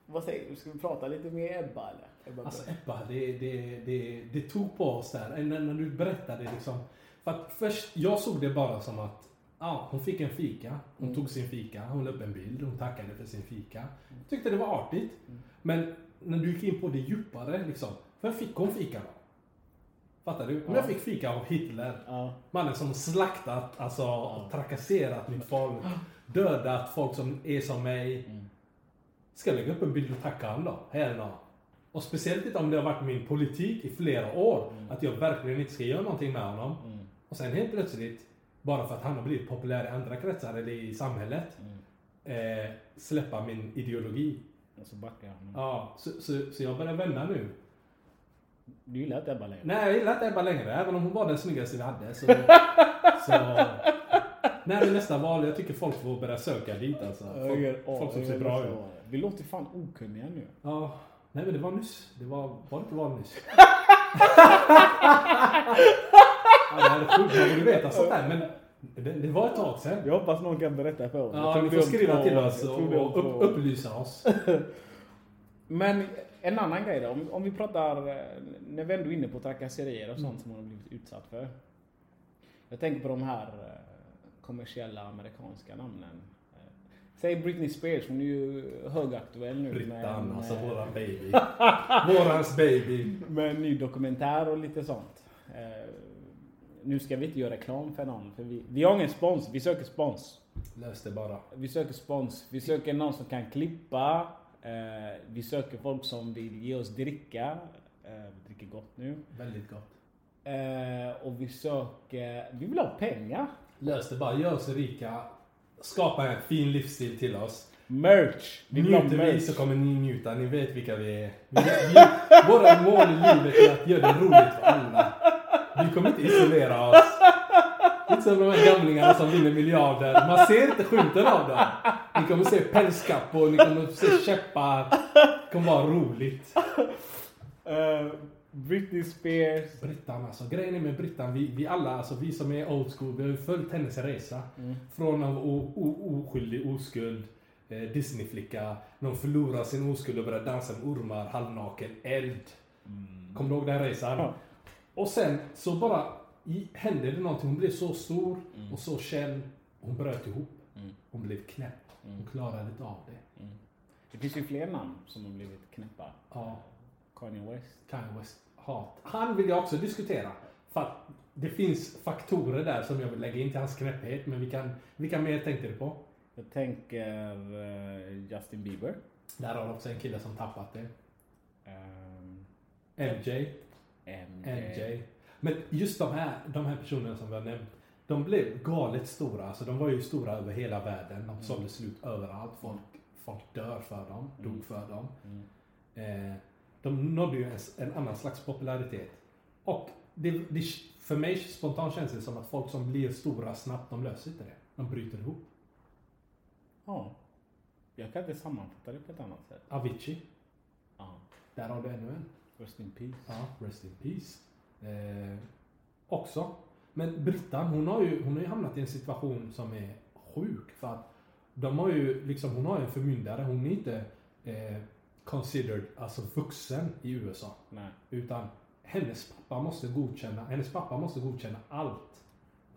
[SPEAKER 3] vad säger du? Ska vi prata lite mer Ebba eller? Ebba
[SPEAKER 2] Alltså. Ebba, det, det, det, det tog på oss där. När, när du berättade liksom. För att först, jag såg det bara som att ja, hon fick en fika. Hon tog sin fika, hon la upp en bild, hon tackade för sin fika. Tyckte det var artigt. Men när du gick in på det djupare liksom. Vem fick hon fika då? Fattar du? Om jag fick fika av Hitler.
[SPEAKER 3] Ja.
[SPEAKER 2] Mannen som slaktat, alltså och trakasserat mitt folk. Dödat folk som är som mig. Ska jag lägga upp en bild och tacka honom då? Här då. Och speciellt inte om det har varit min politik i flera år. Att jag verkligen inte ska göra någonting med honom. Och sen helt plötsligt, bara för att han har blivit populär i andra kretsar eller i samhället. Eh, släppa min ideologi.
[SPEAKER 3] Och så backar jag.
[SPEAKER 2] Ja, så, så, så jag börjar vända nu.
[SPEAKER 3] Du gillar inte Ebba längre?
[SPEAKER 2] Nej, jag gillar inte Ebba längre. Även om hon var den snyggaste vi hade. Så, [LAUGHS] så, när är nästa val? Jag tycker folk får börja söka dit alltså. Folk, folk som ser bra ut.
[SPEAKER 3] Vi låter fan okunniga nu.
[SPEAKER 2] Ja, Nej men det var nyss. Det var, var det inte var nyss? [LAUGHS] ja, det är sjukt, man borde veta sånt där men det, det var ett tag sedan.
[SPEAKER 3] Jag hoppas någon kan berätta för oss.
[SPEAKER 2] Ja, ni
[SPEAKER 3] det
[SPEAKER 2] får skriva
[SPEAKER 3] två
[SPEAKER 2] till oss och upp, upplysa oss. [LAUGHS]
[SPEAKER 3] Men en annan grej då, om, om vi pratar, eh, när vi ändå är inne på trakasserier och
[SPEAKER 2] Mm.
[SPEAKER 3] sånt som hon har blivit utsatt för. Jag tänker på de här eh, kommersiella amerikanska namnen. Eh, Säg Britney Spears, hon är ju högaktuell nu med,
[SPEAKER 2] Brittan,
[SPEAKER 3] en,
[SPEAKER 2] alltså våran baby. [LAUGHS] Vårans baby.
[SPEAKER 3] med en ny dokumentär och lite sånt. Nu ska vi inte göra reklam för någon, för vi, vi har ingen spons, vi söker spons.
[SPEAKER 2] Lös det bara.
[SPEAKER 3] Vi söker spons. Vi söker någon som kan klippa. Eh, vi söker folk som vill ge oss dricka. Eh, vi dricker gott nu.
[SPEAKER 2] Väldigt gott.
[SPEAKER 3] Eh, och vi söker... Vi vill ha pengar.
[SPEAKER 2] Lös det bara. Gör oss rika. Skapa en fin livsstil till oss.
[SPEAKER 3] Merch! Vi vill
[SPEAKER 2] Njuter vi så kommer ni njuta. Ni vet vilka vi är. Vi, vi, våra mål i livet är att göra det roligt för alla. Vi kommer inte isolera oss. Inte som de här gamlingarna som vinner miljarder. Man ser inte skymten av dem. Ni kommer se pälskappor, ni kommer se käppar. Det kommer vara roligt.
[SPEAKER 3] Eh, Britney Spears.
[SPEAKER 2] Brittan alltså. Grejen är med Brittan, vi, vi alla, alltså vi som är old school, vi har ju följt hennes resa. Från en o, o, oskyldig oskuld, eh, Disneyflicka, när hon förlorar sin oskuld och börjar dansa med ormar, halvnaken, eld. Kommer du ihåg den resan?
[SPEAKER 3] Ja.
[SPEAKER 2] Och sen så bara i, hände det någonting, hon blev så stor och så känd. Hon bröt ihop. Hon blev knäpp. Hon klarade inte av det.
[SPEAKER 3] Det finns ju fler namn som har blivit knäppa.
[SPEAKER 2] Ja.
[SPEAKER 3] Kanye West.
[SPEAKER 2] Kanye West hat. Han vill jag också diskutera. För att det finns faktorer där som jag vill lägga in till hans knäpphet. Men vilka, vilka mer tänkte du på?
[SPEAKER 3] Jag tänker eh, Justin Bieber.
[SPEAKER 2] Där har du också en kille som tappat det.
[SPEAKER 3] Um,
[SPEAKER 2] MJ.
[SPEAKER 3] MJ.
[SPEAKER 2] MJ. Men just de här, de här personerna som vi har nämnt. De blev galet stora. Alltså de var ju stora över hela världen. De sålde slut överallt. Folk, folk dör för dem. Dog för dem. Eh, de nådde ju en, en annan slags popularitet. Och det, det, för mig spontant känns det som att folk som blir stora snabbt, de löser inte det. De bryter ihop.
[SPEAKER 3] Ja. Jag kan inte sammanfatta det på ett annat sätt.
[SPEAKER 2] Avicii,
[SPEAKER 3] Ja.
[SPEAKER 2] där har du ännu en.
[SPEAKER 3] Rest in peace.
[SPEAKER 2] Ja, rest in peace. Eh, också. Men Brittan, hon har, ju, hon har ju hamnat i en situation som är sjuk. För att de har ju, liksom, hon har ju en förmyndare. Hon är inte eh, considered, alltså vuxen i USA.
[SPEAKER 3] Nej.
[SPEAKER 2] Utan hennes pappa måste godkänna, hennes pappa måste godkänna allt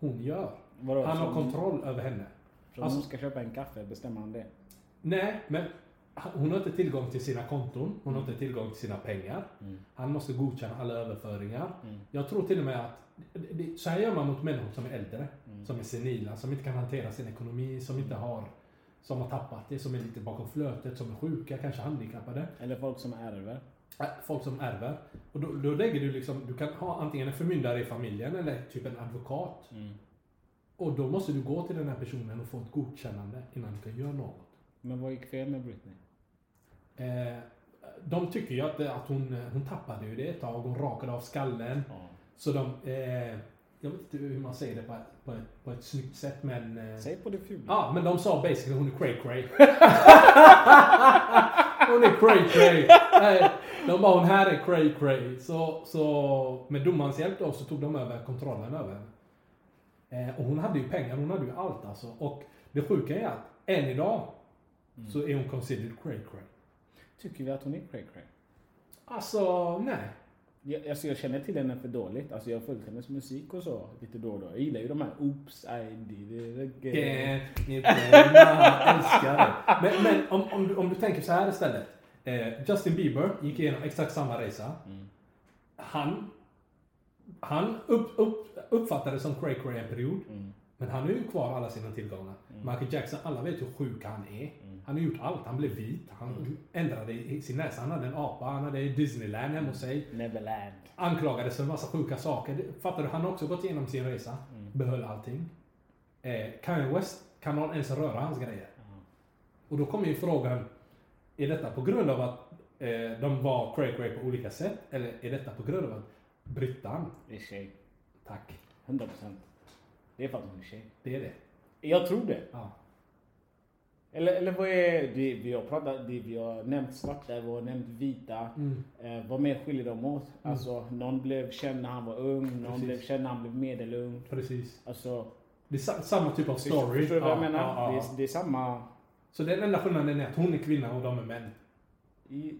[SPEAKER 2] hon gör.
[SPEAKER 3] Vadå,
[SPEAKER 2] Han har kontroll över henne.
[SPEAKER 3] Så om
[SPEAKER 2] Alltså-
[SPEAKER 3] hon ska köpa en kaffe, bestämmer han det?
[SPEAKER 2] Nej, men hon har inte tillgång till sina konton. Hon har inte tillgång till sina pengar. Han måste godkänna alla överföringar. Jag tror till och med att det- så här gör man mot människor som är äldre. Som är senila, som inte kan hantera sin ekonomi, som inte har som har tappat det, som är lite bakom flötet, som är sjuka, kanske handikappade.
[SPEAKER 3] Eller folk som ärver.
[SPEAKER 2] Äh, Folk som ärver. Och då, då lägger du liksom, du kan ha antingen en förmyndare i familjen eller typ en advokat. Och då måste du gå till den här personen och få ett godkännande innan du kan göra något.
[SPEAKER 3] Men vad gick fel med Britney?
[SPEAKER 2] Eh, de tycker ju att, att hon, hon tappade ju det ett tag, hon rakade av skallen.
[SPEAKER 3] Ja.
[SPEAKER 2] Så de, eh, jag vet inte hur man säger det på ett, på ett, på ett snyggt sätt men... Eh,
[SPEAKER 3] Säg på det fula.
[SPEAKER 2] Ja, men de sa basically hon är cray cray. [LAUGHS] hon är cray cray. De bara hon här är cray cray. Så, så med domarens hjälp då så tog de över kontrollen över henne. Eh, och hon hade ju pengar, hon hade ju allt alltså. Och det sjuka är att än idag så är hon considered cray cray.
[SPEAKER 3] Tycker vi att hon är cray cray?
[SPEAKER 2] Alltså, nej.
[SPEAKER 3] Jag, alltså jag känner till henne för dåligt. Alltså jag har följt hennes musik och så lite då och då. Jag gillar ju de här Oops, I did it again.
[SPEAKER 2] Älskar det. Men, men om, om, du, om du tänker så här istället. Eh, Justin Bieber gick igenom exakt samma resa. Han, han upp, upp, uppfattades som cray cray en period. Men han har ju kvar alla sina tillgångar. Michael Jackson, alla vet hur sjuk han är. Han har gjort allt. Han blev vit. Han ändrade i sin näsa. Han hade en apa. Han hade Disneyland hemma hos sig.
[SPEAKER 3] Neverland.
[SPEAKER 2] Anklagades för en massa sjuka saker. Fattar du? Han har också gått igenom sin resa. Behöll allting. Eh, Kanye West, kan någon ens röra hans grejer? Och då kommer ju frågan, är detta på grund av att eh, de var cray cray på olika sätt? Eller är detta på grund av att Brittan,
[SPEAKER 3] Det är tjej.
[SPEAKER 2] tack,
[SPEAKER 3] 100%. Det är för att hon är tjej.
[SPEAKER 2] det är det.
[SPEAKER 3] Jag tror det.
[SPEAKER 2] Ja.
[SPEAKER 3] Eller, eller vad är det vi har pratat, det vi har nämnt svarta, vi har nämnt vita.
[SPEAKER 2] Mm.
[SPEAKER 3] Eh, vad mer skiljer de åt? Alltså någon blev känd när han var ung, någon
[SPEAKER 2] Precis.
[SPEAKER 3] blev känd när han blev medelung.
[SPEAKER 2] Precis.
[SPEAKER 3] Alltså,
[SPEAKER 2] Det är sa- samma typ av story.
[SPEAKER 3] förstår du vad jag
[SPEAKER 2] Ja,
[SPEAKER 3] menar?
[SPEAKER 2] ja, ja.
[SPEAKER 3] Det, är, det är samma,
[SPEAKER 2] Så den enda skillnaden är att hon är kvinna och de är män.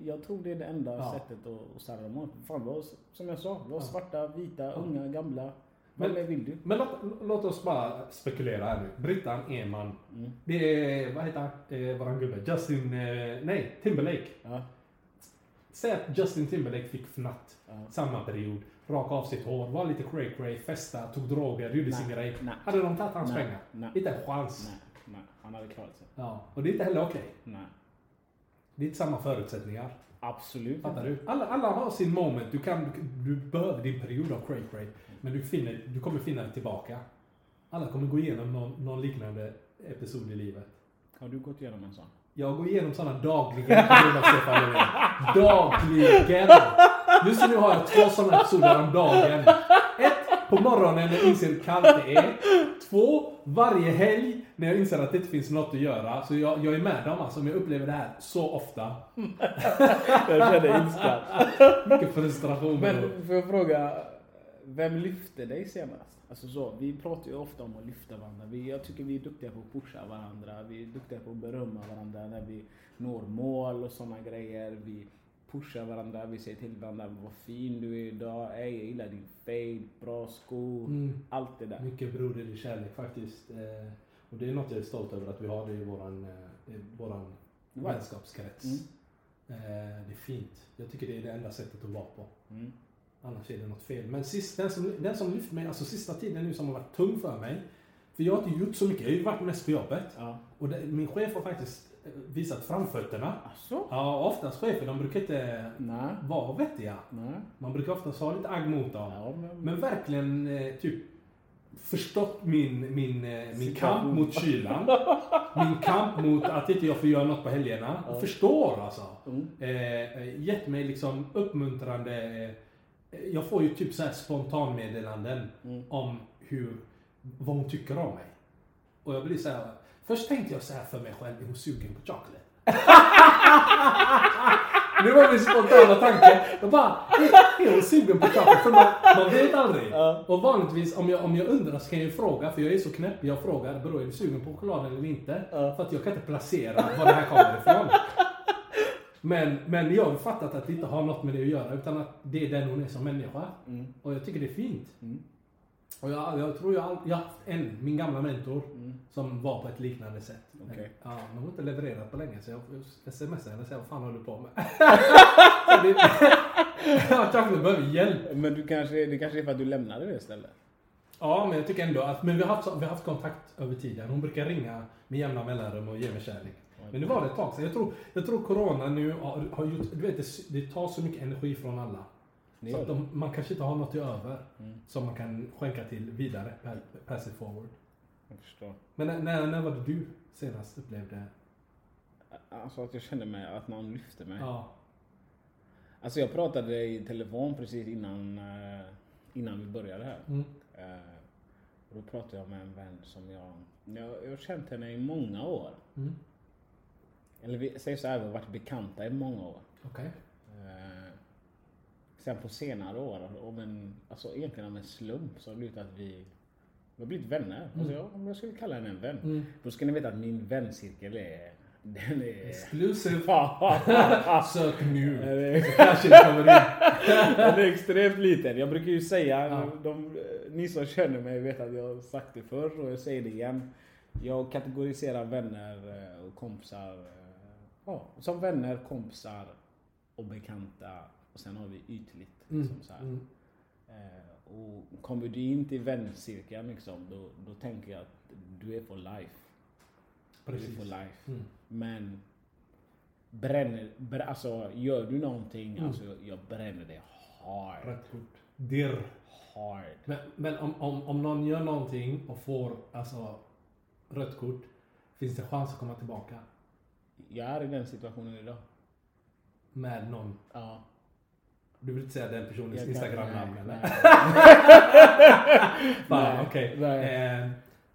[SPEAKER 3] jag tror det är det enda
[SPEAKER 2] Ja.
[SPEAKER 3] sättet att, att ställa dem åt. Fan, vi har, som jag sa,
[SPEAKER 2] Ja.
[SPEAKER 3] svarta, vita, unga, gamla.
[SPEAKER 2] Men-
[SPEAKER 3] mer vill du?
[SPEAKER 2] Men låt, låt oss bara spekulera här nu. Brittan Eman.
[SPEAKER 3] Mm.
[SPEAKER 2] Det är, vad heter han, eh, våran gubbe? Justin, eh, nej, Timberlake.
[SPEAKER 3] Ja.
[SPEAKER 2] Säg att Justin Timberlake fick fnatt
[SPEAKER 3] Ja.
[SPEAKER 2] samma period. Raka av sitt hår, var lite cray cray, festa, tog droger, gjorde sin grej.
[SPEAKER 3] nej.
[SPEAKER 2] Hade de tagit hans
[SPEAKER 3] Nej,
[SPEAKER 2] pengar?
[SPEAKER 3] nej.
[SPEAKER 2] Inte en chans.
[SPEAKER 3] Nej, nej, han hade klarat sig.
[SPEAKER 2] Ja. Och det är inte heller okej.
[SPEAKER 3] Nej.
[SPEAKER 2] Det är inte samma förutsättningar.
[SPEAKER 3] Absolut
[SPEAKER 2] Fattar
[SPEAKER 3] inte.
[SPEAKER 2] du? Alla, alla har sin moment. Du, kan, du, du behöver din period av cray cray. Men du, finner, du kommer finna det tillbaka. Alla kommer gå igenom någon, någon liknande episod i livet.
[SPEAKER 3] Har du gått igenom en sån?
[SPEAKER 2] Jag går igenom sådana dagligen. Dagligen! Just nu har jag två sådana episoder om dagen. Ett, på morgonen när jag inser hur kallt det är. Två, varje helg när jag inser att det inte finns något att göra. Så jag, jag är med dem alltså, men jag upplever det här så ofta. [LAUGHS]
[SPEAKER 3] Jag känner ilska.
[SPEAKER 2] Mycket frustration.
[SPEAKER 3] Men får jag fråga, vem lyfte dig senast? Alltså så, vi pratar ju ofta om att lyfta varandra. Vi, jag tycker vi är duktiga på att pusha varandra. Vi är duktiga på att berömma varandra när vi når mål och sådana grejer. Vi pushar varandra, vi säger till varandra vad fin du är idag. Ey, jag gillar din fade, bra skor.
[SPEAKER 2] Mm.
[SPEAKER 3] Allt det där.
[SPEAKER 2] Mycket broderlig kärlek faktiskt. Eh, och det är något jag är stolt över att vi har det i våran, eh, i våran
[SPEAKER 3] Right.
[SPEAKER 2] vänskapskrets.
[SPEAKER 3] Mm.
[SPEAKER 2] Eh, det är fint. Jag tycker det är det enda sättet att vara på.
[SPEAKER 3] Mm.
[SPEAKER 2] Annars är det något fel. Men sist, den, som, den som lyft mig, alltså sista tiden nu som har varit tung för mig. För jag har inte gjort så mycket, jag har ju varit mest på jobbet.
[SPEAKER 3] Ja.
[SPEAKER 2] Och det, min chef har faktiskt visat framfötterna.
[SPEAKER 3] Alltså?
[SPEAKER 2] Ja, oftast chefer, de brukar inte
[SPEAKER 3] Nej.
[SPEAKER 2] vara vettiga.
[SPEAKER 3] Nej.
[SPEAKER 2] Man brukar oftast ha lite agg mot dem.
[SPEAKER 3] Ja, men,
[SPEAKER 2] Men verkligen eh, typ förstått min, min, eh, min kamp mot kylan. [LAUGHS] min kamp mot att inte jag får göra något på helgerna.
[SPEAKER 3] Ja.
[SPEAKER 2] Förstår alltså.
[SPEAKER 3] Mm.
[SPEAKER 2] Eh, eh, gett mig liksom uppmuntrande. Jag får ju typ så här spontanmeddelanden
[SPEAKER 3] Mm.
[SPEAKER 2] om hur, vad hon tycker om mig. Och jag blir så här. Först tänkte jag så här för mig själv, är hon sugen på choklad? [LAUGHS] Det var min spontana tanke. Jag bara, är, hon sugen på choklad? För man, man vet aldrig.
[SPEAKER 3] Ja.
[SPEAKER 2] Och vanligtvis om jag, om jag undrar så kan jag fråga, för jag är så knäpp. Jag frågar, beror är du sugen på choklad eller inte?
[SPEAKER 3] Ja.
[SPEAKER 2] För att jag kan inte placera var det här kommer ifrån. Men, men jag har fattat att det inte har något med det att göra, utan att det är den hon är som människa.
[SPEAKER 3] Mm.
[SPEAKER 2] Och jag tycker det är fint.
[SPEAKER 3] Mm.
[SPEAKER 2] Och jag, jag tror jag, har haft en, min gamla mentor,
[SPEAKER 3] Mm.
[SPEAKER 2] som var på ett liknande sätt. Men, ja, men hon har inte levererat på länge så jag jag smsar henne och säger vad fan håller du på med? [LAUGHS] [LAUGHS] Jag kanske behöver hjälp.
[SPEAKER 3] Men du kanske, det kanske är för att du lämnade det stället?
[SPEAKER 2] Ja, men jag tycker ändå att, men vi har haft, vi har haft kontakt över tiden. Hon brukar ringa med jämna mellanrum och ge mig kärlek. Men nu var det ett tag sedan. Jag tror, jag tror corona nu har, har gjort, du vet det, det tar så mycket energi från alla. Så att de, man kanske inte har något över
[SPEAKER 3] Mm.
[SPEAKER 2] som man kan skänka till vidare, pa- pass it forward.
[SPEAKER 3] Jag förstår.
[SPEAKER 2] Men när, när, när var det du senast upplevde?
[SPEAKER 3] Alltså att jag kände mig, att någon lyfte mig.
[SPEAKER 2] Ja.
[SPEAKER 3] Alltså jag pratade i telefon precis innan, eh, innan vi började här.
[SPEAKER 2] Mm.
[SPEAKER 3] Eh, och då pratade jag med en vän som jag, jag, jag har känt henne i många år.
[SPEAKER 2] Mm.
[SPEAKER 3] Eller vi säger så här, vi har varit bekanta i många år.
[SPEAKER 2] Okej.
[SPEAKER 3] Sen på senare år, om en, alltså egentligen av en slump, så har det blivit att vi, vi har blivit vänner. Alltså jag, om jag skulle kalla henne en vän.
[SPEAKER 2] Mm.
[SPEAKER 3] Då ska ni veta att min väncirkel är, den är...
[SPEAKER 2] Exclusive. [LAUGHS] Sök nu. Kanske det kommer in. [LAUGHS]
[SPEAKER 3] Den är extremt liten. Jag brukar ju säga,
[SPEAKER 2] Ja.
[SPEAKER 3] de, ni som känner mig vet att jag har sagt det förr och jag säger det igen. Jag kategoriserar vänner eh, och kompisar eh, ja, som vänner, kompisar och bekanta. Och sen har vi ytligt.
[SPEAKER 2] Mm.
[SPEAKER 3] Liksom, så här.
[SPEAKER 2] Mm.
[SPEAKER 3] Eh, och kommer du in till väncirkeln liksom, då, då tänker jag att du är for life. Du är
[SPEAKER 2] Precis.
[SPEAKER 3] for life.
[SPEAKER 2] Mm.
[SPEAKER 3] Men bränner, br alltså gör du någonting,
[SPEAKER 2] Mm.
[SPEAKER 3] alltså jag bränner det hard.
[SPEAKER 2] Rätt kort. Dirr.
[SPEAKER 3] Hard.
[SPEAKER 2] Men, men om, om, om någon gör någonting och får alltså rött kort, finns det chans att komma tillbaka
[SPEAKER 3] Jag är i den situationen idag.
[SPEAKER 2] med någon?
[SPEAKER 3] Ja.
[SPEAKER 2] Du vill inte säga den personens Instagram-namn eller?
[SPEAKER 3] nej. [LAUGHS]
[SPEAKER 2] Fan, okej.
[SPEAKER 3] nej.
[SPEAKER 2] Eh,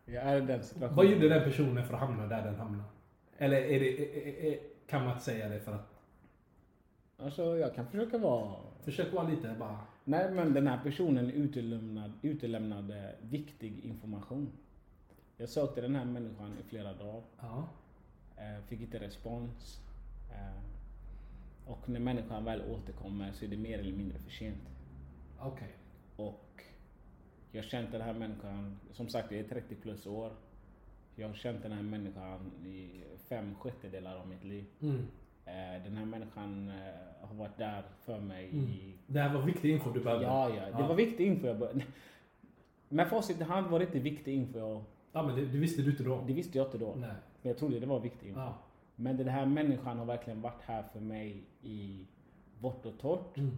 [SPEAKER 3] Jag är i den situationen.
[SPEAKER 2] vad gjorde den personen för att hamna där den hamnade? Eller är det, är, är, kan man inte säga det för att...
[SPEAKER 3] Alltså jag kan försöka vara...
[SPEAKER 2] Försök vara lite bara...
[SPEAKER 3] Nej men den här personen utelämnade, utelämnade viktig information. Jag sökte den här människan i flera dagar.
[SPEAKER 2] Ja.
[SPEAKER 3] Eh, fick inte respons. Och när människan väl återkommer så är det mer eller mindre för sent.
[SPEAKER 2] Okej.
[SPEAKER 3] Och jag har känt den här människan, som sagt jag är 30 plus år. Jag har känt den här människan i fem sjättedelar av mitt liv.
[SPEAKER 2] Mm.
[SPEAKER 3] Eh, Den här människan eh, har varit där för mig
[SPEAKER 2] Mm.
[SPEAKER 3] i...
[SPEAKER 2] Det här var viktig info du behövde.
[SPEAKER 3] Ja, ja. Det var viktig info jag började... [LAUGHS] Med facit i hand var det inte viktig info jag...
[SPEAKER 2] Ja, men det, det visste du inte då?
[SPEAKER 3] Det visste jag inte då.
[SPEAKER 2] Nej.
[SPEAKER 3] Men jag trodde det var viktig info.
[SPEAKER 2] Ja.
[SPEAKER 3] Men den här människan har verkligen varit här för mig i vått och torrt.
[SPEAKER 2] Mm.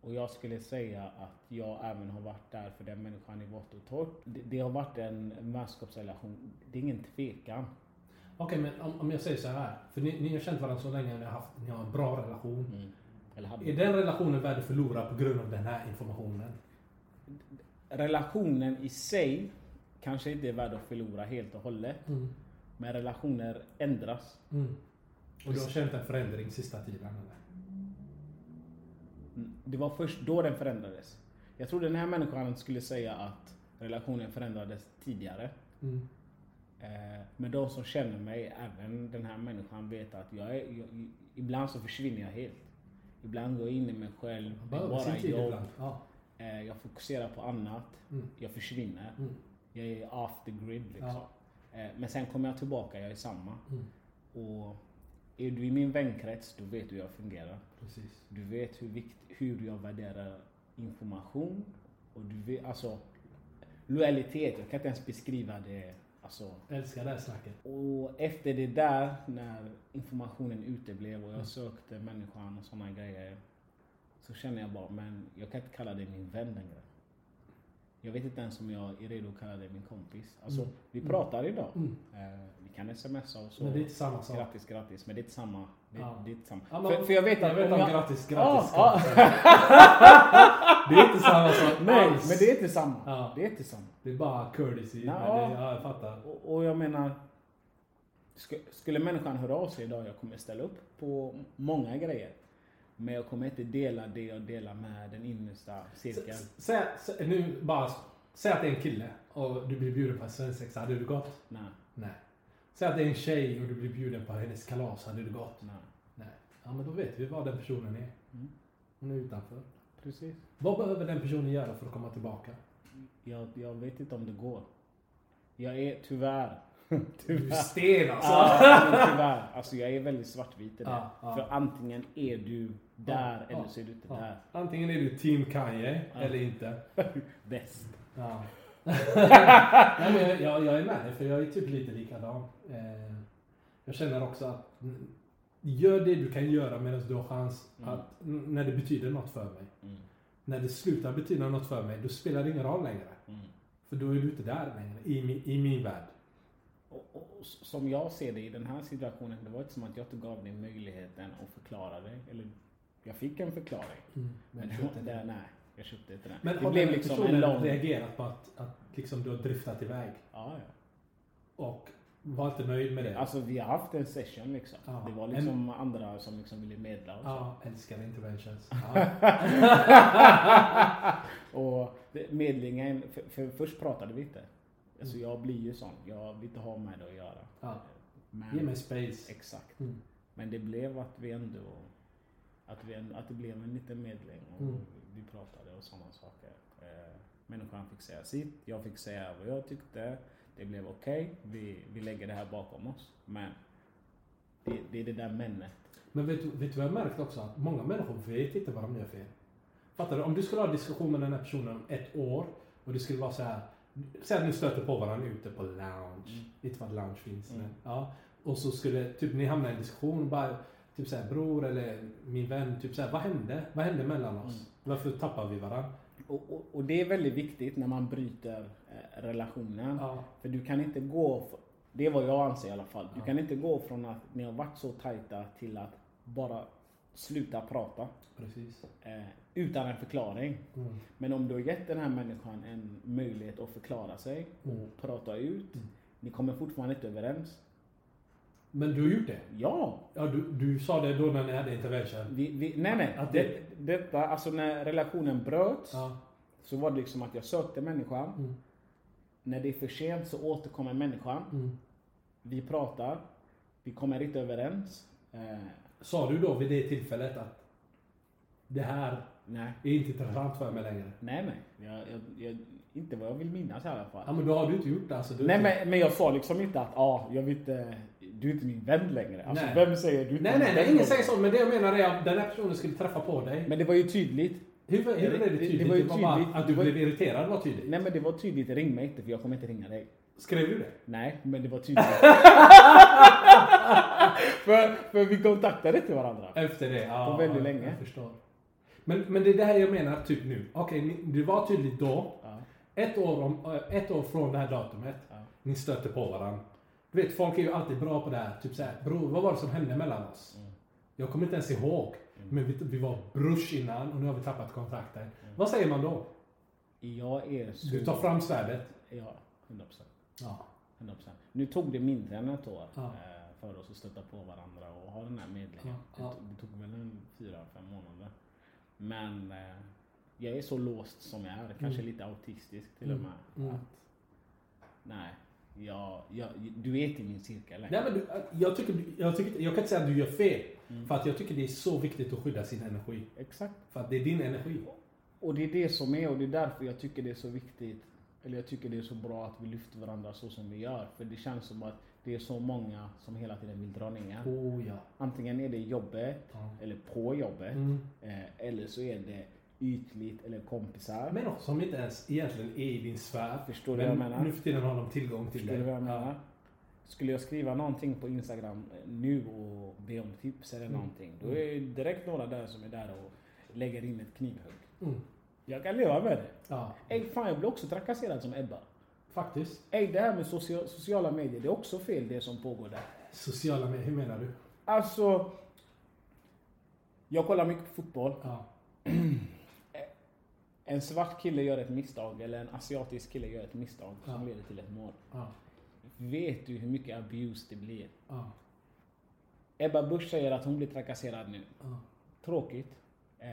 [SPEAKER 3] Och jag skulle säga att jag även har varit där för den människan i vått och torrt. Det, det har varit en vänskapsrelation. Det är ingen tvekan.
[SPEAKER 2] Okej, men om, om jag säger så här. För ni, ni har känt varandra så länge, ni har, haft, ni har en bra relation.
[SPEAKER 3] Mm.
[SPEAKER 2] Är den relationen värd att förlora på grund av den här informationen?
[SPEAKER 3] Relationen i sig kanske inte är värd att förlora helt och hållet.
[SPEAKER 2] Mm.
[SPEAKER 3] Men relationer ändras.
[SPEAKER 2] Mm. Och du har känt en förändring sista tiden? Eller?
[SPEAKER 3] Mm. Det var först då den förändrades. Jag tror den här människan skulle säga att relationen förändrades tidigare.
[SPEAKER 2] Mm.
[SPEAKER 3] Eh, Men de som känner mig, även den här människan, vet att jag är, jag, ibland så försvinner jag helt. Ibland går jag in i mig själv, bara
[SPEAKER 2] tid
[SPEAKER 3] jobb.
[SPEAKER 2] Ja.
[SPEAKER 3] Eh, Jag fokuserar på annat.
[SPEAKER 2] Mm.
[SPEAKER 3] Jag försvinner.
[SPEAKER 2] Mm.
[SPEAKER 3] Jag är off the grid liksom.
[SPEAKER 2] Ja.
[SPEAKER 3] Eh, Men sen kommer jag tillbaka, jag är samma.
[SPEAKER 2] Mm.
[SPEAKER 3] Och är du i min vänkrets, då vet du hur jag fungerar.
[SPEAKER 2] Precis.
[SPEAKER 3] Du vet hur, vikt, hur jag värderar information. Och du vet, alltså, lojalitet, jag kan inte ens beskriva det. Alltså,
[SPEAKER 2] Älskar det här snacket.
[SPEAKER 3] och efter det där, när informationen uteblev och jag sökte människan och sådana grejer. Så känner jag bara, men jag kan inte kalla dig min vän längre. Jag vet inte ens om jag är redo att kalla dig min kompis. Alltså,
[SPEAKER 2] Mm.
[SPEAKER 3] vi pratar idag.
[SPEAKER 2] Mm.
[SPEAKER 3] Eh, vi kan smsa och så.
[SPEAKER 2] Men det är inte samma sak.
[SPEAKER 3] Grattis, grattis. Men det är inte samma. Det,
[SPEAKER 2] Ja.
[SPEAKER 3] det är inte samma.
[SPEAKER 2] Ja, men-
[SPEAKER 3] för, för jag vet att
[SPEAKER 2] jag vet
[SPEAKER 3] om jag...
[SPEAKER 2] grattis, grattis.
[SPEAKER 3] Ja, [LAUGHS]
[SPEAKER 2] det är inte samma sak
[SPEAKER 3] Nej,
[SPEAKER 2] alls.
[SPEAKER 3] men det är inte samma.
[SPEAKER 2] Ja.
[SPEAKER 3] Det är inte samma.
[SPEAKER 2] Det är bara courtesy.
[SPEAKER 3] Ja.
[SPEAKER 2] Det, ja, jag fattar.
[SPEAKER 3] Och, och jag menar, sk- skulle människan höra av sig idag, jag kommer ställa upp på många grejer. Men jag kommer inte dela det jag delar med den innersta cirkeln.
[SPEAKER 2] Säg, nu bara, säg att det är en kille och du blir bjuden på en svensexa. Hade du gått?
[SPEAKER 3] Nej,
[SPEAKER 2] Nej. Säg att det är en tjej och du blir bjuden på hennes kalas. Hade du gått?
[SPEAKER 3] nej.
[SPEAKER 2] Nej. Ja, men då vet vi vad den personen är.
[SPEAKER 3] Mm.
[SPEAKER 2] Hon är utanför.
[SPEAKER 3] Precis.
[SPEAKER 2] Vad behöver den personen göra för att komma tillbaka?
[SPEAKER 3] Jag, jag vet inte om det går. Jag är tyvärr, [LAUGHS]
[SPEAKER 2] Du är
[SPEAKER 3] tyvärr.
[SPEAKER 2] sten alltså!
[SPEAKER 3] Ja, tyvärr. Alltså jag är väldigt svartvit i det.
[SPEAKER 2] Ja, ja.
[SPEAKER 3] För antingen är du där
[SPEAKER 2] Ja,
[SPEAKER 3] eller så är du inte
[SPEAKER 2] Ja.
[SPEAKER 3] där.
[SPEAKER 2] Antingen är du team Kanye
[SPEAKER 3] Ja.
[SPEAKER 2] eller inte. [LAUGHS]
[SPEAKER 3] Bäst.
[SPEAKER 2] Ja. [LAUGHS] Nej, men jag, jag, jag är med för jag är typ lite likadan. Eh, jag känner också att gör det du kan göra medan du har chans
[SPEAKER 3] Mm.
[SPEAKER 2] att, när det betyder något för mig.
[SPEAKER 3] Mm.
[SPEAKER 2] När det slutar betyda något för mig, då spelar det ingen roll längre.
[SPEAKER 3] Mm.
[SPEAKER 2] För då är du inte där längre, i min, i min värld.
[SPEAKER 3] Och, och, och som jag ser det i den här situationen, det var inte som att jag inte gav dig möjligheten att förklara dig. Eller jag fick en förklaring.
[SPEAKER 2] Men,
[SPEAKER 3] Men
[SPEAKER 2] jag köpte
[SPEAKER 3] det,
[SPEAKER 2] det.
[SPEAKER 3] nej, jag köpte inte den.
[SPEAKER 2] men
[SPEAKER 3] det
[SPEAKER 2] har
[SPEAKER 3] blev
[SPEAKER 2] den
[SPEAKER 3] liksom en
[SPEAKER 2] personen
[SPEAKER 3] lång...
[SPEAKER 2] reagerat på att, att liksom du har driftat iväg
[SPEAKER 3] Ja, ja.
[SPEAKER 2] och var inte nöjd med det?
[SPEAKER 3] Alltså vi har haft en session liksom.
[SPEAKER 2] Ja.
[SPEAKER 3] Det var liksom andra som liksom ville medla och så.
[SPEAKER 2] ja, älskar interventions. [LAUGHS] Ja. [LAUGHS]
[SPEAKER 3] och medlingen, för, för först pratade vi inte. Alltså jag blir ju sån, jag vill inte ha med det att göra.
[SPEAKER 2] Ja.
[SPEAKER 3] Men,
[SPEAKER 2] Ge mig space.
[SPEAKER 3] Exakt.
[SPEAKER 2] Mm.
[SPEAKER 3] Men det blev att vi ändå, att, vi, att det blev en liten medling och
[SPEAKER 2] Mm.
[SPEAKER 3] vi pratade och sådana saker. Eh, människan fick säga sitt, jag fick säga vad jag tyckte. Det blev okej, vi, vi lägger det här bakom oss. Men det, det är det där männet.
[SPEAKER 2] Men vet, du- vet du vad jag märkt också? Att många människor vet inte vad de gör fel. Fattar du? Om du skulle ha en diskussion med den här personen om ett år och det skulle vara så här. Säg att ni stöter på varandra ute på lounge.
[SPEAKER 3] Mm.
[SPEAKER 2] Vet vad lounge finns?
[SPEAKER 3] Mm.
[SPEAKER 2] Ja. Och så skulle typ ni hamna i en diskussion och bara typ såhär bror eller min vän, typ såhär vad hände? Vad hände mellan oss?
[SPEAKER 3] Mm.
[SPEAKER 2] Varför tappar vi varandra?
[SPEAKER 3] Och, och, och det är väldigt viktigt när man bryter eh, relationen.
[SPEAKER 2] Ja.
[SPEAKER 3] För du kan inte gå, det är vad jag anser i alla fall. Du
[SPEAKER 2] Ja.
[SPEAKER 3] kan inte gå från att ni har varit så tajta till att bara sluta prata. Eh, utan en förklaring.
[SPEAKER 2] Mm.
[SPEAKER 3] Men om du har gett den här människan en möjlighet att förklara sig och
[SPEAKER 2] Mm.
[SPEAKER 3] prata ut.
[SPEAKER 2] Mm.
[SPEAKER 3] Ni kommer fortfarande inte överens.
[SPEAKER 2] Men du har gjort det?
[SPEAKER 3] Ja.
[SPEAKER 2] Ja, du, du sa det då när ni hade intervention.
[SPEAKER 3] Vi, vi, nej, nej.
[SPEAKER 2] Att
[SPEAKER 3] det,
[SPEAKER 2] det-
[SPEAKER 3] detta, alltså när relationen bröts
[SPEAKER 2] Ja.
[SPEAKER 3] så var det liksom att jag sökte människan.
[SPEAKER 2] Mm.
[SPEAKER 3] När det är för sent så återkommer människan.
[SPEAKER 2] Mm.
[SPEAKER 3] Vi pratar. Vi kommer inte överens. Eh,
[SPEAKER 2] Sa du då vid det tillfället att det här
[SPEAKER 3] nej,
[SPEAKER 2] är inte intressant för mig längre?
[SPEAKER 3] nej, nej. Jag, jag, jag, inte vad jag vill minnas i alla fall.
[SPEAKER 2] Ja, men då har du inte gjort det alltså.
[SPEAKER 3] Nej
[SPEAKER 2] inte...
[SPEAKER 3] men, men jag sa liksom inte att ah, jag vill inte, du är inte min vän längre. Alltså
[SPEAKER 2] Nej.
[SPEAKER 3] vem säger du
[SPEAKER 2] Nej, nej, nej, ingen säger så. Men det jag menar är att den här personen skulle träffa på dig.
[SPEAKER 3] Men det var ju tydligt.
[SPEAKER 2] Hur, hur är det
[SPEAKER 3] det- det
[SPEAKER 2] tydligt?
[SPEAKER 3] var ju
[SPEAKER 2] bara
[SPEAKER 3] tydligt.
[SPEAKER 2] att du
[SPEAKER 3] var-
[SPEAKER 2] blev irriterad var tydligt.
[SPEAKER 3] Nej men det var tydligt, ring mig inte för jag kommer inte ringa dig.
[SPEAKER 2] Skrev du det?
[SPEAKER 3] Nej, men det var tydligt. [LAUGHS] för, för vi kontaktade inte varandra.
[SPEAKER 2] Efter det? Ja,
[SPEAKER 3] På väldigt länge.
[SPEAKER 2] Jag förstår. Men, men det är det här jag menar typ nu. Okej, ni- det var tydligt då.
[SPEAKER 3] Ja.
[SPEAKER 2] Ett år, om, äh, ett år från det här datumet.
[SPEAKER 3] Ja.
[SPEAKER 2] Ni stötte på varandra. Du vet, folk är ju alltid bra på det här. Typ såhär, bror vad var det som hände mellan oss?
[SPEAKER 3] Mm.
[SPEAKER 2] Jag kommer inte ens ihåg. Men vi, vi var brors innan och nu har vi tappat kontakten.
[SPEAKER 3] Mm.
[SPEAKER 2] Vad säger man då?
[SPEAKER 3] Jag är så...
[SPEAKER 2] Du tar fram svärdet.
[SPEAKER 3] Ja, 100%.
[SPEAKER 2] Ja.
[SPEAKER 3] 100%. Nu tog det mindre än ett år
[SPEAKER 2] Ja.
[SPEAKER 3] eh, för oss att stöta på varandra och ha den här medlingen.
[SPEAKER 2] Ja, ja.
[SPEAKER 3] Det, tog, väl en fyra, fem månader. Men eh, jag är så låst som jag är, kanske lite autistisk till och med.
[SPEAKER 2] Mm.
[SPEAKER 3] Att, nej, jag, jag, du är inte i min cirkel
[SPEAKER 2] Nej, men du, jag, tycker, jag, tycker, jag kan inte säga att du gör fel.
[SPEAKER 3] Mm.
[SPEAKER 2] För att jag tycker det är så viktigt att skydda sin energi.
[SPEAKER 3] Exakt.
[SPEAKER 2] För att det är din energi.
[SPEAKER 3] Och det är det som är och det är därför jag tycker det är så viktigt. Eller jag tycker det är så bra att vi lyfter varandra så som vi gör. För det känns som att det är så många som hela tiden vill dra ner.
[SPEAKER 2] Oh ja.
[SPEAKER 3] Antingen är det jobbet,
[SPEAKER 2] Ja.
[SPEAKER 3] eller på jobbet.
[SPEAKER 2] Mm.
[SPEAKER 3] Eh, eller så är det ytligt eller kompisar.
[SPEAKER 2] Människor som inte ens egentligen är i din sfär.
[SPEAKER 3] Förstår du
[SPEAKER 2] men
[SPEAKER 3] vad jag menar?
[SPEAKER 2] nu för tiden har de tillgång till
[SPEAKER 3] Förstår
[SPEAKER 2] dig.
[SPEAKER 3] du vad jag menar?
[SPEAKER 2] Ja.
[SPEAKER 3] Skulle jag skriva någonting på Instagram nu och be om tips eller
[SPEAKER 2] Mm.
[SPEAKER 3] någonting. Då är det direkt några där som är där och lägger in ett knivhugg.
[SPEAKER 2] Mm.
[SPEAKER 3] Jag kan leva med det.
[SPEAKER 2] ja.
[SPEAKER 3] Ey, fan jag blir också trakasserad som Ebba.
[SPEAKER 2] Faktiskt.
[SPEAKER 3] Ey, det här med socia- sociala medier, det är också fel det som pågår där.
[SPEAKER 2] Sociala medier, hur menar du?
[SPEAKER 3] Alltså, jag kollar mycket på fotboll.
[SPEAKER 2] Ja. [CLEARS THROAT]
[SPEAKER 3] En svart kille gör ett misstag, eller en asiatisk kille gör ett misstag som
[SPEAKER 2] Ja.
[SPEAKER 3] leder till ett mål.
[SPEAKER 2] Ja.
[SPEAKER 3] Vet du hur mycket abuse det blir?
[SPEAKER 2] Ja.
[SPEAKER 3] Ebba Busch säger att hon blir trakasserad nu. Tråkigt. Eh,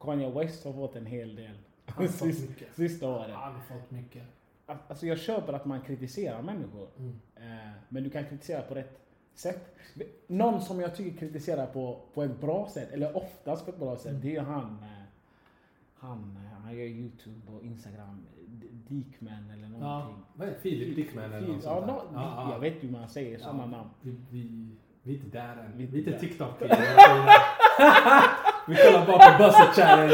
[SPEAKER 3] Kanye West har fått en hel del
[SPEAKER 2] Han har fått mycket.
[SPEAKER 3] sista året.
[SPEAKER 2] Han har fått mycket.
[SPEAKER 3] Alltså jag köper att man kritiserar människor.
[SPEAKER 2] Mm.
[SPEAKER 3] Eh, men du kan kritisera på rätt sätt. Någon som jag tycker kritiserar på, på ett bra sätt, eller oftast på ett bra sätt, det är han. Eh, han, han gör YouTube och Instagram. Dickman eller
[SPEAKER 2] Ja.
[SPEAKER 3] någonting.
[SPEAKER 2] Vad är? Filip Dickman eller något
[SPEAKER 3] ja,
[SPEAKER 2] sånt där? Ja, ja.
[SPEAKER 3] Jag vet hur man säger sådana namn.
[SPEAKER 2] Vi, vi, vi är inte där än.
[SPEAKER 3] Vi
[SPEAKER 2] Vi
[SPEAKER 3] är inte.
[SPEAKER 2] TikTok [LAUGHS] Vi kollar bara på Buzzet Challenge.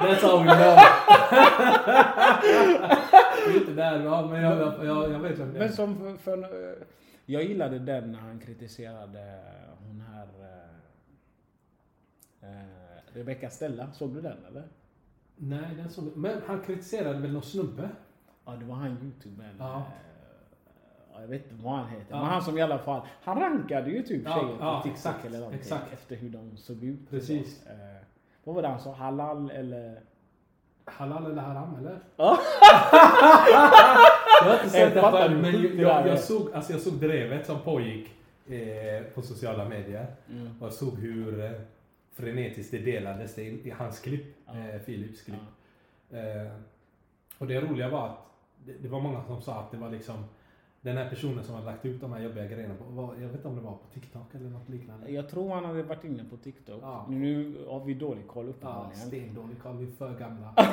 [SPEAKER 2] That's all we know. [LAUGHS] vi är inte där. Ja, men jag, jag, jag, jag vet vem det är.
[SPEAKER 3] Men som för, för, eh, jag gillade den när han kritiserade hon här eh, eh, Rebecca Stella. Såg du den eller?
[SPEAKER 2] Nej, den som, men han kritiserade väl någon snubbe?
[SPEAKER 3] Ja, det var han youtubern.
[SPEAKER 2] Ja.
[SPEAKER 3] eh, ja, jag vet inte vad han heter.
[SPEAKER 2] Ja.
[SPEAKER 3] Men han som i alla fall, han rankade ju typ
[SPEAKER 2] Ja,
[SPEAKER 3] tjejer på
[SPEAKER 2] ja,
[SPEAKER 3] TikTok
[SPEAKER 2] exakt,
[SPEAKER 3] eller någonting.
[SPEAKER 2] exakt.
[SPEAKER 3] Efter hur de såg ut.
[SPEAKER 2] Precis.
[SPEAKER 3] Eh, vad var det han sa? Halal eller?
[SPEAKER 2] Halal eller haram eller? Har inte sett det men såg, alltså jag såg drevet som pågick eh, på sociala medier.
[SPEAKER 3] Mm.
[SPEAKER 2] Och jag såg hur eh, frenetiskt det delades det i, hans klipp,
[SPEAKER 3] Ja.
[SPEAKER 2] eh, Philips klipp. Eh, och det roliga var att det, det var många som sa att det var liksom den här personen som hade lagt ut de här jobbiga grejerna på, var, jag vet inte om det var på TikTok eller något liknande.
[SPEAKER 3] Jag tror han hade varit inne på TikTok.
[SPEAKER 2] Ja.
[SPEAKER 3] Nu har vi dålig koll
[SPEAKER 2] Ja,
[SPEAKER 3] uppenbarligen.
[SPEAKER 2] stendålig Karl, vi är för gamla. [LAUGHS]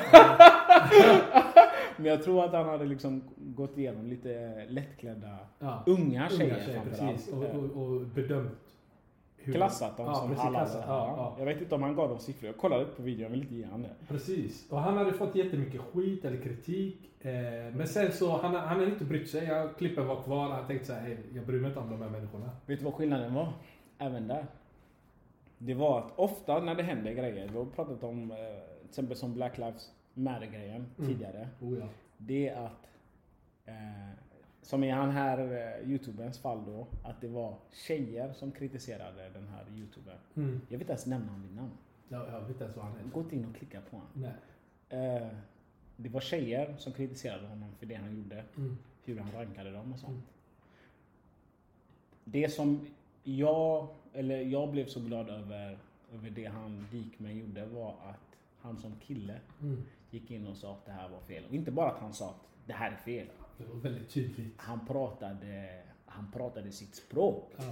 [SPEAKER 2] [LAUGHS]
[SPEAKER 3] Men jag tror att han hade liksom gått igenom lite lättklädda
[SPEAKER 2] Ja.
[SPEAKER 3] unga tjejer,
[SPEAKER 2] Unga tjejer, precis. Och, och, och bedömt hur...
[SPEAKER 3] Klassat dem
[SPEAKER 2] ja,
[SPEAKER 3] som
[SPEAKER 2] precis,
[SPEAKER 3] halal.
[SPEAKER 2] klassat, ja, ja.
[SPEAKER 3] Jag vet inte om han gav dem siffror. Jag kollade på videon, jag vill inte ge han det.
[SPEAKER 2] Precis. Och han hade fått jättemycket skit eller kritik. Eh, men sen så, han, han hade inte brytt sig. Jag, klippen var kvar. Han tänkte så här, "Hej, jag bryr mig inte om de här människorna.
[SPEAKER 3] Vet du vad skillnaden var? Även där. Det var att ofta när det händer grejer, vi har pratat om eh, till exempel som Black Lives Matter-grejen
[SPEAKER 2] Mm.
[SPEAKER 3] tidigare.
[SPEAKER 2] Oh, ja.
[SPEAKER 3] Det är att, eh, som i han här eh, youtuberns fall då, att det var tjejer som kritiserade den här youtubern.
[SPEAKER 2] Mm.
[SPEAKER 3] Jag vill inte ens nämna honom vid namn.
[SPEAKER 2] Ja, jag vet inte ens vad han heter.
[SPEAKER 3] Gå inte in och klicka på honom.
[SPEAKER 2] Nej.
[SPEAKER 3] Eh, det var tjejer som kritiserade honom för det han gjorde.
[SPEAKER 2] Mm.
[SPEAKER 3] Hur han rankade dem och sånt.
[SPEAKER 2] Mm.
[SPEAKER 3] Det som jag, eller jag blev så glad över, över det han Dikmen gjorde var att han som kille
[SPEAKER 2] Mm.
[SPEAKER 3] gick in och sa att det här var fel. Och inte bara att han sa att det här är fel.
[SPEAKER 2] Det var väldigt tydligt.
[SPEAKER 3] Han pratade, han pratade sitt språk.
[SPEAKER 2] Ja.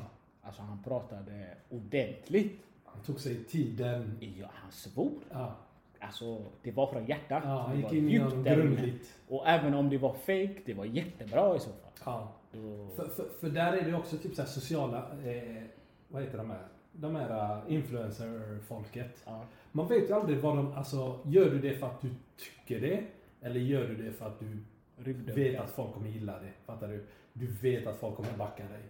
[SPEAKER 3] Alltså han pratade ordentligt.
[SPEAKER 2] Han tog sig tiden.
[SPEAKER 3] Ja, han svor.
[SPEAKER 2] Ja.
[SPEAKER 3] Alltså det var från hjärtat.
[SPEAKER 2] Ja, han
[SPEAKER 3] det
[SPEAKER 2] gick in
[SPEAKER 3] inne.
[SPEAKER 2] grundligt.
[SPEAKER 3] Och även om det var fake, det var jättebra i så fall.
[SPEAKER 2] Ja.
[SPEAKER 3] Då,
[SPEAKER 2] För, för, för där är det också typ så sociala, eh, vad heter de här? De här uh, influencer-folket.
[SPEAKER 3] ja.
[SPEAKER 2] Man vet ju aldrig vad de, alltså gör du det för att du tycker det? Eller gör du det för att du
[SPEAKER 3] Upp,
[SPEAKER 2] vet
[SPEAKER 3] ja.
[SPEAKER 2] att folk kommer gilla det? Fattar du? Du vet att folk kommer backa dig.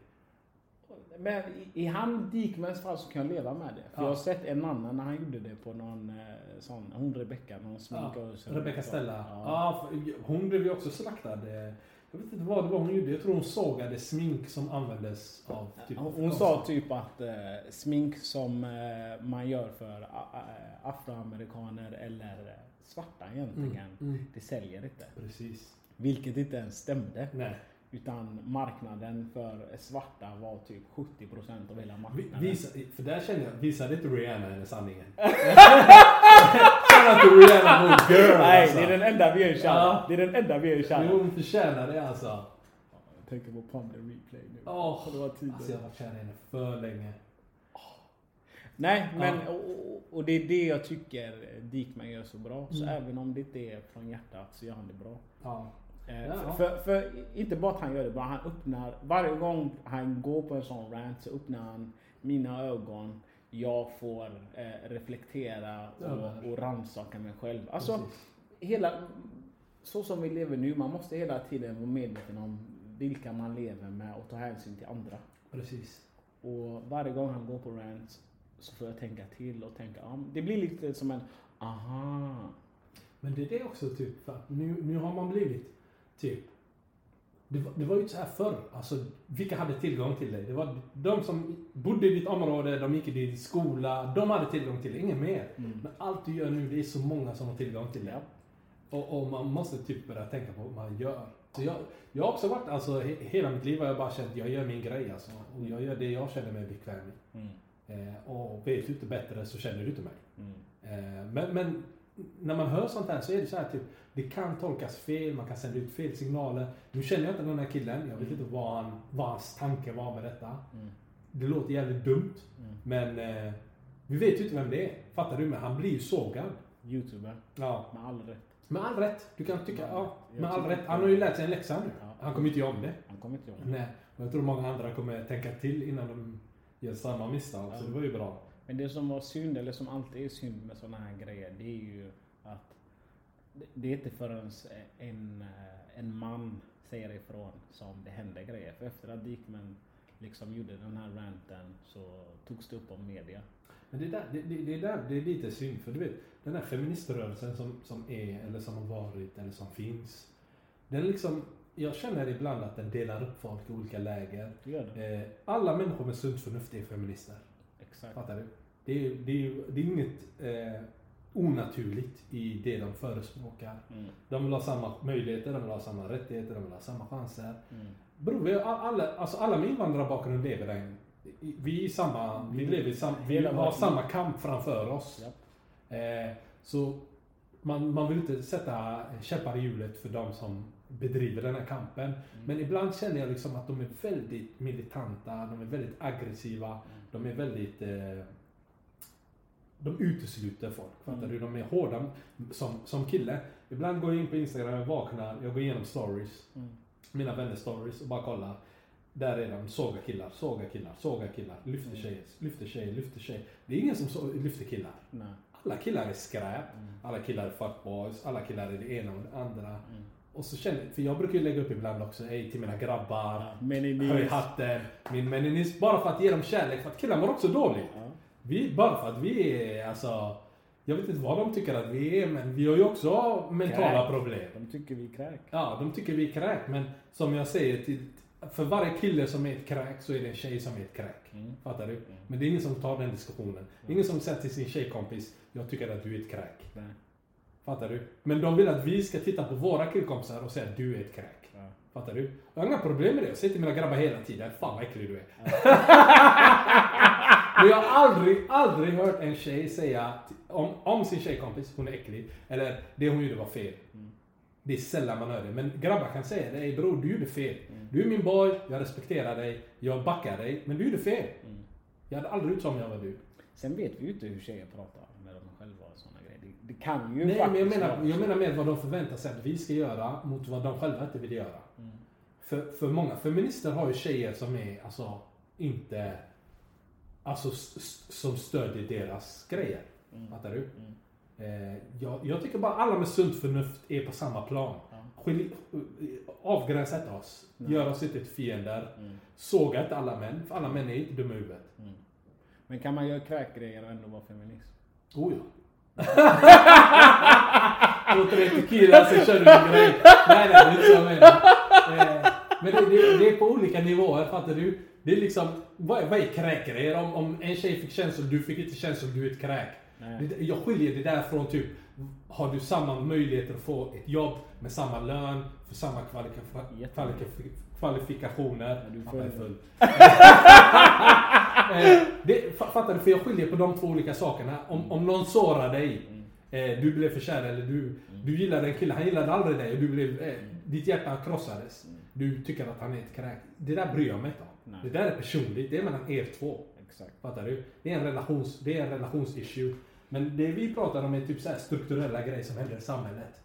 [SPEAKER 3] Men i, i han Dikmens fall så kan jag leva med det. För
[SPEAKER 2] Ja.
[SPEAKER 3] jag har sett en annan när han gjorde det på någon eh, sån, hon Rebecca, någon
[SPEAKER 2] Ja,
[SPEAKER 3] sminkare. som-
[SPEAKER 2] Rebecca Stella.
[SPEAKER 3] Ja.
[SPEAKER 2] Ja. hon blev ju också slaktad. eh, Jag vet inte vad det var hon gjorde. Jag tror hon sågade smink som användes av typ
[SPEAKER 3] Hon, hon sa typ att eh, smink som eh, man gör för a- afroamerikaner eller eh, svarta egentligen,
[SPEAKER 2] Mm, mm.
[SPEAKER 3] det säljer inte.
[SPEAKER 2] Precis.
[SPEAKER 3] Vilket inte ens stämde.
[SPEAKER 2] Nej.
[SPEAKER 3] Utan marknaden för svarta var typ 70% av hela marknaden.
[SPEAKER 2] Visa, för där känner jag, visade inte Rihanna henne sanningen? Shout out to Rihanna, vår girl
[SPEAKER 3] Nej,
[SPEAKER 2] alltså.
[SPEAKER 3] det är den enda vi gör
[SPEAKER 2] Ja.
[SPEAKER 3] Det är den enda vi gör
[SPEAKER 2] Jo, hon förtjänar det alltså.
[SPEAKER 3] Jag tänker på Ponder Replay nu.
[SPEAKER 2] Åh,
[SPEAKER 3] det var tider.
[SPEAKER 2] alltså jag har varit kär i henne för länge.
[SPEAKER 3] Nej, men och, och- och det är det jag tycker Dikman gör så bra. Så
[SPEAKER 2] Mm.
[SPEAKER 3] även om det inte är från hjärtat så gör han det bra.
[SPEAKER 2] Ja.
[SPEAKER 3] Eh,
[SPEAKER 2] Ja.
[SPEAKER 3] för, för inte bara att han gör det bra, han öppnar, varje gång han går på en sån rant så öppnar han mina ögon. Jag får eh, reflektera och, och rannsaka mig själv. Alltså,
[SPEAKER 2] Precis.
[SPEAKER 3] hela, så som vi lever nu, man måste hela tiden vara medveten om vilka man lever med och ta hänsyn till andra.
[SPEAKER 2] Precis.
[SPEAKER 3] Och varje gång han går på rant så får jag tänka till och tänka, ja, det blir lite som en, aha.
[SPEAKER 2] Men det är det också typ, för nu, nu har man blivit typ det var, det var ju så här förr, alltså vilka hade tillgång till det? Det var de som bodde i ditt område, de gick i din skola, de hade tillgång till det, ingen mer. Men allt du gör nu, det är så många som har tillgång till det. Och, och man måste typ börja tänka på vad man gör. Så jag, jag har också varit, alltså he, hela mitt liv har jag bara känt, jag gör min grej alltså. Och jag gör det jag känner mig bekväm i.
[SPEAKER 3] Mm.
[SPEAKER 2] Eh, och vet du inte bättre så känner du inte mig.
[SPEAKER 3] Mm.
[SPEAKER 2] Eh, men, men när man hör sånt här så är det så här typ, det kan tolkas fel, man kan sända ut fel signaler. Nu känner jag inte den här killen, jag vet inte vad, han, vad hans tanke var med detta.
[SPEAKER 3] Mm.
[SPEAKER 2] Det låter jävligt dumt,
[SPEAKER 3] Mm.
[SPEAKER 2] men eh, vi vet ju inte vem det är. Fattar du? Men han blir ju sågad.
[SPEAKER 3] Youtuber,
[SPEAKER 2] Ja.
[SPEAKER 3] med all rätt.
[SPEAKER 2] Med all rätt. Du kan tycka, ja,
[SPEAKER 3] Jag
[SPEAKER 2] med all rätt. Han har ju lärt sig en läxa nu.
[SPEAKER 3] Ja.
[SPEAKER 2] Han kommer inte göra om det.
[SPEAKER 3] Han kommer inte ihåg det.
[SPEAKER 2] Nej. Jag tror många andra kommer tänka till innan de gör samma misstag. Så
[SPEAKER 3] Ja.
[SPEAKER 2] det var ju bra.
[SPEAKER 3] Men det som var synd, eller som alltid är synd med sådana här grejer, det är ju att det- är inte förrän en, eh, en man säger ifrån som det händer grejer. För efter att Dikmen liksom gjorde den här ranten så togs det upp om media.
[SPEAKER 2] Men det, där, det, det, det, där, det är lite synd, för du vet, den här feministrörelsen som, som är, eller som har varit, eller som finns. Den liksom, jag känner ibland att den delar upp folk i olika läger. Eh, alla människor med sunt förnuft är feminister.
[SPEAKER 3] Exakt.
[SPEAKER 2] Fattar du? Det är, det är, det är inget eh, onaturligt i det de förespråkar.
[SPEAKER 3] Mm.
[SPEAKER 2] De vill ha samma möjligheter, de vill ha samma rättigheter, de vill ha samma chanser.
[SPEAKER 3] Mm.
[SPEAKER 2] Bror, alla, alltså alla med invandrarbakgrund lever där. Vi är samma, vi lever i samma, vi har samma kamp framför oss.
[SPEAKER 3] Japp.
[SPEAKER 2] Eh, så man, man vill inte sätta käppar i hjulet för de som bedriver den här kampen.
[SPEAKER 3] Mm.
[SPEAKER 2] Men ibland känner jag liksom att de är väldigt militanta, de är väldigt aggressiva, de är väldigt... Eh, de utesluter folk. Fattar
[SPEAKER 3] Mm.
[SPEAKER 2] du? De är hårda. Som, som kille, ibland går jag in på Instagram, jag vaknar, jag går igenom stories
[SPEAKER 3] Mm.
[SPEAKER 2] mina vänners stories och bara kollar. Där är de, såga killar, såga killar, såga killar, lyfter
[SPEAKER 3] Mm.
[SPEAKER 2] tjejer, lyfter tjejer, lyfter tjejer. Det är ingen som så, lyfter killar.
[SPEAKER 3] Nej.
[SPEAKER 2] Alla killar är skräp,
[SPEAKER 3] Mm.
[SPEAKER 2] alla killar är fuckboys, alla killar är det ena och det andra.
[SPEAKER 3] Mm.
[SPEAKER 2] Och så känner för jag brukar ju lägga upp ibland också, ej till mina grabbar,
[SPEAKER 3] Ja,
[SPEAKER 2] höj hatten, min meninis, bara för att ge dem kärlek, för att killar mår också dåligt.
[SPEAKER 3] Ja.
[SPEAKER 2] Vi, bara för att vi är, alltså, jag vet inte vad de tycker att vi är, men vi har ju också mentala
[SPEAKER 3] Kräk.
[SPEAKER 2] problem.
[SPEAKER 3] De tycker vi är kräk.
[SPEAKER 2] Ja, de tycker vi är kräk, men som jag säger, till, för varje kille som är ett kräk så är det en tjej som är ett kräk.
[SPEAKER 3] Mm.
[SPEAKER 2] Fattar du? Men det är ingen som tar den diskussionen. Är ingen som säger till sin tjejkompis, jag tycker att du är ett kräk.
[SPEAKER 3] Nej.
[SPEAKER 2] Fattar du? Men de vill att vi ska titta på våra killkompisar och säga att du är ett kräk.
[SPEAKER 3] Ja.
[SPEAKER 2] Fattar du? Jag har inga problem med det. Jag säger till mina grabbar hela tiden, fan vad äcklig du är. [LAUGHS] Men jag har aldrig, aldrig hört en tjej säga om, om sin tjejkompis, hon är äcklig, eller det hon gjorde var fel. Det är sällan man hör det. Men grabbar kan säga det, "Ey, bror du gjorde fel. Du är min boy, jag respekterar dig, jag backar dig, men du gjorde fel. Jag hade aldrig gjort så om jag var du.
[SPEAKER 3] Sen vet vi ju inte hur tjejer pratar med dem själva och sådana grejer. Det, det kan ju
[SPEAKER 2] Nej, men jag
[SPEAKER 3] faktiskt
[SPEAKER 2] menar, jag menar med vad de förväntar sig att vi ska göra mot vad de själva inte vill göra. För, för många feminister har ju tjejer som är alltså inte, alltså som stödjer deras grejer. Fattar du? Eh, jag, jag tycker bara alla med sunt förnuft är på samma plan. Skilj, avgränsa inte oss. Gör oss inte till fiender. Såga inte alla män, för alla män är inte dumma i huvudet.
[SPEAKER 3] Men kan man göra kräkgrejer och ändå vara feminist?
[SPEAKER 2] Oh ja. [LAUGHS] Låter det tequila så kör du din grej. Nej, nej, det är inte så jag menar. Eh, Men det, det, det är på olika nivåer, fattar du? Det är liksom, vad, är- vad är kräkgrejer? Om, om en tjej fick känslor, du fick inte känslor, du är ett kräk.
[SPEAKER 3] Nej.
[SPEAKER 2] Jag skiljer det där från typ, har du samma möjligheter att få ett jobb med samma lön, för samma kvalika, kvalifikationer.
[SPEAKER 3] du är full. [LAUGHS]
[SPEAKER 2] Eh, det, fa- fattar du? För jag skiljer på de två olika sakerna. Om, om någon sårar dig, eh, du blev för kär eller du, du gillade en kille, han gillade aldrig dig och du blev, eh, ditt hjärta krossades. Du tycker att han är ett kräk. Det där bryr jag mig inte om.
[SPEAKER 3] Nej.
[SPEAKER 2] Det där är personligt, det är mellan er två.
[SPEAKER 3] Exakt.
[SPEAKER 2] Fattar du? Det är en, relations, det är en relationsissue. Men det vi pratar om är typ så här strukturella grejer som händer i samhället.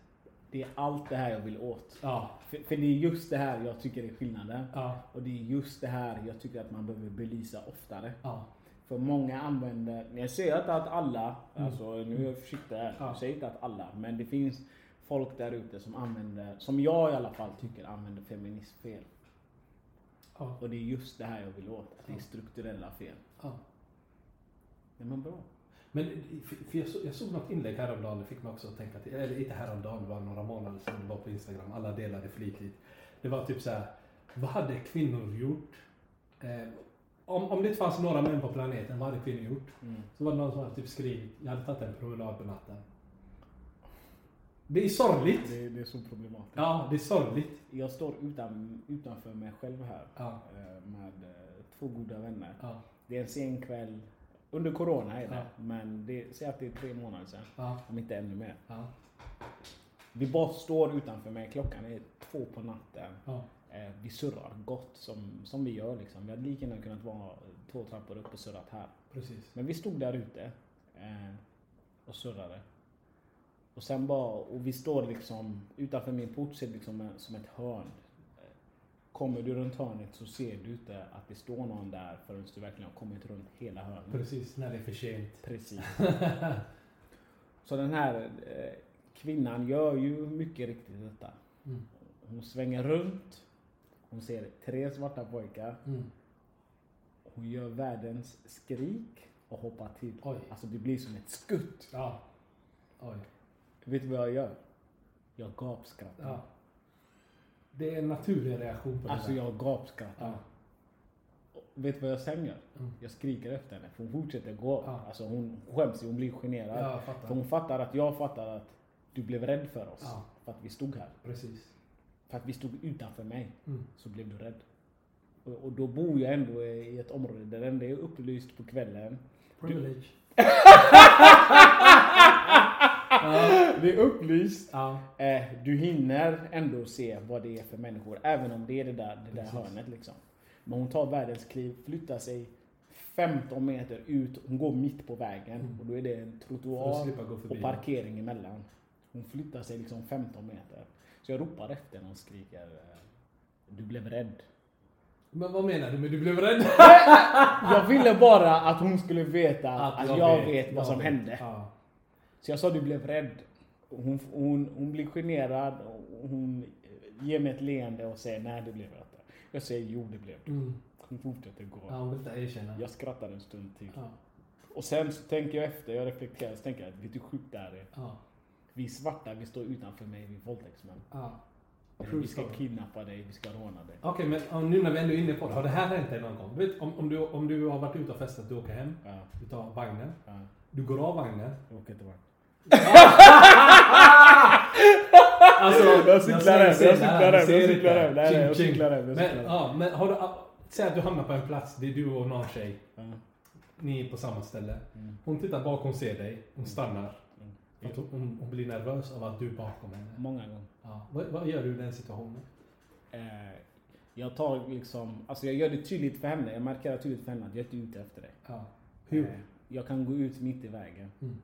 [SPEAKER 3] Det är allt det här jag vill åt.
[SPEAKER 2] Ja.
[SPEAKER 3] För, för det är just det här jag tycker är skillnaden.
[SPEAKER 2] Ja.
[SPEAKER 3] Och det är just det här jag tycker att man behöver belysa oftare.
[SPEAKER 2] Ja.
[SPEAKER 3] För många använder, jag säger inte att alla, alltså nu är jag försiktig här,
[SPEAKER 2] Mm. Ja.
[SPEAKER 3] jag säger inte att alla, men det finns folk där ute som använder, som jag i alla fall tycker använder feminism fel.
[SPEAKER 2] Ja.
[SPEAKER 3] Och det är just det här jag vill åt, det är strukturella fel.
[SPEAKER 2] ja.
[SPEAKER 3] Ja men bra.
[SPEAKER 2] Men för jag, så, jag såg något inlägg häromdagen, det fick mig också att tänka till, eller inte häromdagen, det var några månader sedan, det var på Instagram, alla delade flitigt. Det var typ så här, vad hade kvinnor gjort? Eh, om, om det inte fanns några män på planeten, vad hade kvinnor gjort? Så var det någon som hade typ skrivit, jag hade tagit en promenad på natten. Det är sorgligt.
[SPEAKER 3] Det, det är så problematiskt.
[SPEAKER 2] Ja, det är sorgligt.
[SPEAKER 3] Jag står utan, utanför mig själv här
[SPEAKER 2] Ja.
[SPEAKER 3] eh, med eh, två goda vänner.
[SPEAKER 2] Ja.
[SPEAKER 3] Det är en sen kväll, under corona är det,
[SPEAKER 2] Ja.
[SPEAKER 3] men det, säg att det är tre månader sedan,
[SPEAKER 2] Ja.
[SPEAKER 3] om inte ännu mer.
[SPEAKER 2] Ja.
[SPEAKER 3] Vi bara står utanför mig, klockan är två på natten.
[SPEAKER 2] Ja.
[SPEAKER 3] Eh, vi surrar gott som, som vi gör liksom. Vi hade lika gärna kunnat vara två trappor upp och surrat här.
[SPEAKER 2] Precis.
[SPEAKER 3] Men vi stod där ute eh, och surrade. Och sen bara, och vi står liksom utanför min port ser liksom som ett hörn. Kommer du runt hörnet så ser du inte att det står någon där förrän du verkligen har kommit runt hela hörnet.
[SPEAKER 2] Precis, när det är för sent.
[SPEAKER 3] Precis. [LAUGHS] Så den här eh, kvinnan gör ju mycket riktigt detta.
[SPEAKER 2] Mm.
[SPEAKER 3] Hon svänger runt. Hon ser tre svarta pojkar.
[SPEAKER 2] Mm.
[SPEAKER 3] Hon gör världens skrik och hoppar till.
[SPEAKER 2] Oj.
[SPEAKER 3] Alltså det blir som ett skutt.
[SPEAKER 2] Ja. Oj.
[SPEAKER 3] Vet du vad jag gör? Jag gapskrattar.
[SPEAKER 2] Ja. Det är en naturlig reaktion på det
[SPEAKER 3] Alltså
[SPEAKER 2] där.
[SPEAKER 3] jag gapskrattar.
[SPEAKER 2] Ja.
[SPEAKER 3] Vet du vad jag sen gör?
[SPEAKER 2] Mm.
[SPEAKER 3] Jag skriker efter henne för hon fortsätter gå.
[SPEAKER 2] Ja.
[SPEAKER 3] Alltså hon skäms ju, hon blir generad.
[SPEAKER 2] Ja.
[SPEAKER 3] För hon fattar att jag fattar att du blev rädd för oss.
[SPEAKER 2] Ja.
[SPEAKER 3] För att vi stod här.
[SPEAKER 2] Precis.
[SPEAKER 3] För att vi stod utanför mig.
[SPEAKER 2] Mm.
[SPEAKER 3] Så blev du rädd. Och, och då bor jag ändå i ett område där det ändå är upplyst på kvällen.
[SPEAKER 2] Privilege. [LAUGHS]
[SPEAKER 3] Det är upplyst.
[SPEAKER 2] Ja.
[SPEAKER 3] Eh, du hinner ändå se vad det är för människor. Även om det är det där, det där
[SPEAKER 2] Precis.
[SPEAKER 3] hörnet liksom. Men hon tar världens kliv, flyttar sig 15 meter ut. Hon går mitt på vägen. Och då är det en
[SPEAKER 2] att
[SPEAKER 3] trottoar och parkering emellan. Hon flyttar sig liksom 15 meter. Så jag ropar efter henne och skriker. eh, Du blev rädd.
[SPEAKER 2] Men vad menar du med du blev rädd? [LAUGHS]
[SPEAKER 3] Jag ville bara att hon skulle veta att, jag, vet, vad som
[SPEAKER 2] vet.
[SPEAKER 3] hände.
[SPEAKER 2] Ja.
[SPEAKER 3] Så jag sa du blev rädd. Hon, hon, hon blir generad och hon ger mig ett leende och säger nej det blev jag inte. Jag säger jo det blev du.
[SPEAKER 2] Mm.
[SPEAKER 3] Hon fortsätter gå.
[SPEAKER 2] Ja, hon vill inte erkänna.
[SPEAKER 3] Jag skrattar en stund till.
[SPEAKER 2] Ja.
[SPEAKER 3] Och sen så tänker jag efter, jag reflekterar, så tänker jag vet du hur sjukt det här är?
[SPEAKER 2] Ja.
[SPEAKER 3] Vi svarta, vi står utanför mig, vi är våldtäktsmän.
[SPEAKER 2] Ja.
[SPEAKER 3] Vi ska kidnappa dig, vi ska råna dig.
[SPEAKER 2] Okej, men ja, nu när vi ändå är inne på det. Har det här hänt dig någon gång? Du vet, om, om, du, om du har varit ute och festat, du åker hem,
[SPEAKER 3] Ja,
[SPEAKER 2] du tar vagnen,
[SPEAKER 3] ja.
[SPEAKER 2] du går av vagnen.
[SPEAKER 3] Jag åker inte vart.
[SPEAKER 2] Alltså,
[SPEAKER 3] Jag cyklar hem, jag cyklar hem,
[SPEAKER 2] jag
[SPEAKER 3] cyklar hem. Nej, nej, jag cyklar hem,
[SPEAKER 2] Men, ja, men har du, säg att du hamnar på en plats, det är du och någon tjej. Ni är på samma ställe.
[SPEAKER 3] Mm.
[SPEAKER 2] Hon tittar bakom, hon ser dig, hon stannar. För att hon, hon, blir nervös av att du är bakom henne.
[SPEAKER 3] Många gånger.
[SPEAKER 2] Ja. Vad, vad gör du i den situationen?
[SPEAKER 3] Eh, jag tar liksom, alltså jag gör det tydligt för henne. Jag markerar tydligt för henne att jag är inte ute efter dig.
[SPEAKER 2] Ja. Hur?
[SPEAKER 3] Eh, jag kan gå ut mitt i vägen.
[SPEAKER 2] Mm.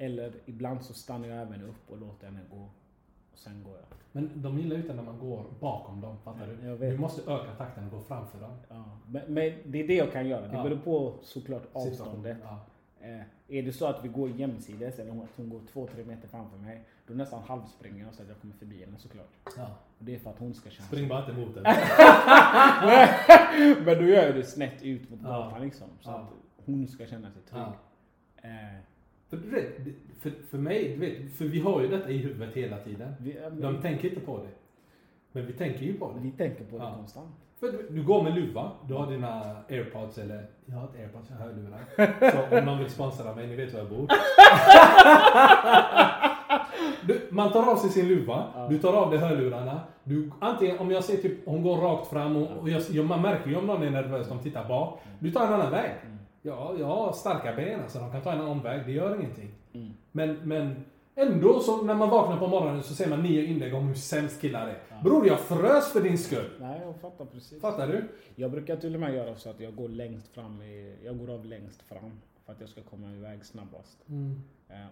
[SPEAKER 3] Eller ibland så stannar jag även upp och låter henne gå. Och sen går jag.
[SPEAKER 2] Men de gillar ju inte när man går bakom dem, fattar
[SPEAKER 3] Ja,
[SPEAKER 2] du? Du måste öka takten och gå framför dem.
[SPEAKER 3] Ja. Men, men det är det jag kan göra. Det
[SPEAKER 2] Ja.
[SPEAKER 3] beror på såklart avståndet.
[SPEAKER 2] Ja.
[SPEAKER 3] Eh, är det så att vi går jämsides eller att hon går två, tre meter framför mig. Då nästan halvspringer jag så att jag kommer förbi henne såklart.
[SPEAKER 2] Ja.
[SPEAKER 3] Och det är för att hon ska känna
[SPEAKER 2] Spring bara inte emot den. [LAUGHS]
[SPEAKER 3] Men då gör jag det snett ut mot gatan liksom. Så att hon ska känna sig trygg. Eh,
[SPEAKER 2] För, du vet, för, för mig, du vet, för vi har ju detta i huvudet hela tiden.
[SPEAKER 3] vi, ja, men
[SPEAKER 2] De tänker inte på det. Men vi tänker ju på det.
[SPEAKER 3] vi tänker på det
[SPEAKER 2] Ja.
[SPEAKER 3] konstant.
[SPEAKER 2] För du, du går med luva, du har dina airpods eller... Jag har inte airpods, jag har hörlurar. [LAUGHS] Så om någon vill sponsra mig, ni vet var jag bor. [LAUGHS] Du, man tar av sig sin luva, du tar av dig hörlurarna. Du, antingen om jag ser typ, hon går rakt fram och, och jag, man märker ju om någon är nervös, de tittar bak. Du tar en annan väg. Ja, jag har starka ben alltså, de kan ta en annan väg, det gör ingenting. Men, men ändå så när man vaknar på morgonen så ser man nio inlägg om hur sämst killar är. Bror, jag frös för din skull.
[SPEAKER 3] Nej, jag fattar precis.
[SPEAKER 2] Fattar du?
[SPEAKER 3] Jag brukar till och med göra så att jag går längst fram. I, jag går av längst fram. För att jag ska komma iväg snabbast. Eh,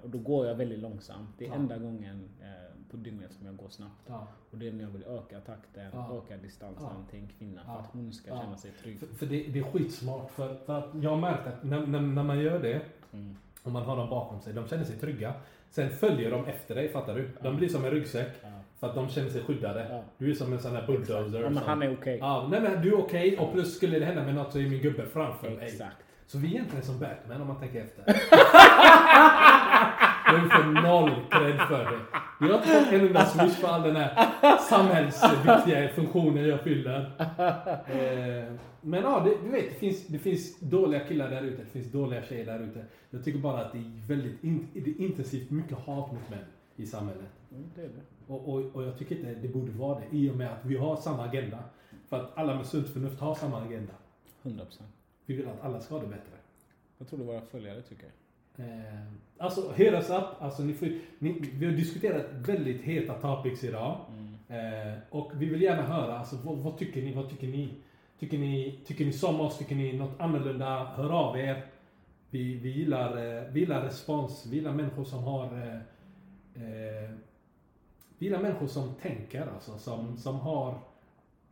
[SPEAKER 3] och då går jag väldigt långsamt. Det är
[SPEAKER 2] Ja.
[SPEAKER 3] enda gången eh, på dygnet som jag går snabbt.
[SPEAKER 2] Ja.
[SPEAKER 3] Och det är när jag vill öka takten,
[SPEAKER 2] Ja.
[SPEAKER 3] öka distansen
[SPEAKER 2] Ja.
[SPEAKER 3] till en kvinna. För att hon ska känna sig trygg.
[SPEAKER 2] För, för det, det är skitsmart. För, för att jag har märkt att när, när, när man gör det,
[SPEAKER 3] Mm.
[SPEAKER 2] och man har dem bakom sig, de känner sig trygga. Sen följer de efter dig, fattar du? De blir som en ryggsäck. För att de känner sig skyddade.
[SPEAKER 3] Ja.
[SPEAKER 2] Du är som en sån där bulldozer.
[SPEAKER 3] Ja, men han är okej.
[SPEAKER 2] Ja, nej men du är okej. Och plus skulle det hända med något så är min gubbe framför.
[SPEAKER 3] Exakt.
[SPEAKER 2] Så vi är egentligen som Batman om man tänker efter. [LAUGHS] Vi får noll cred för det. Vi har inte fått en enda swish för all den här samhällsviktiga funktionen jag fyller. Eh, Men ja, det, du vet, det finns, det finns dåliga killar där ute, det finns dåliga tjejer där ute. Jag tycker bara att det är väldigt in, det är intensivt mycket hat mot män i samhället.
[SPEAKER 3] Mm, det är det.
[SPEAKER 2] Och, och, och jag tycker inte det borde vara det i och med att vi har samma agenda. För att alla med sunt förnuft har samma agenda.
[SPEAKER 3] 100%.
[SPEAKER 2] Vi vill att alla ska ha det bättre.
[SPEAKER 3] Jag tror det våra följare tycker.
[SPEAKER 2] Eh, alltså, up. Alltså, ni får, ni, vi har diskuterat väldigt heta topics idag. Eh, och vi vill gärna höra, alltså, vad, vad tycker ni? Vad tycker ni? Tycker ni, tycker ni som oss? Tycker ni något annorlunda? Hör av er. Vi, vi, gillar, eh, vi gillar respons. Vi gillar människor som har... Eh, eh, vi gillar människor som tänker, alltså. Som, som har...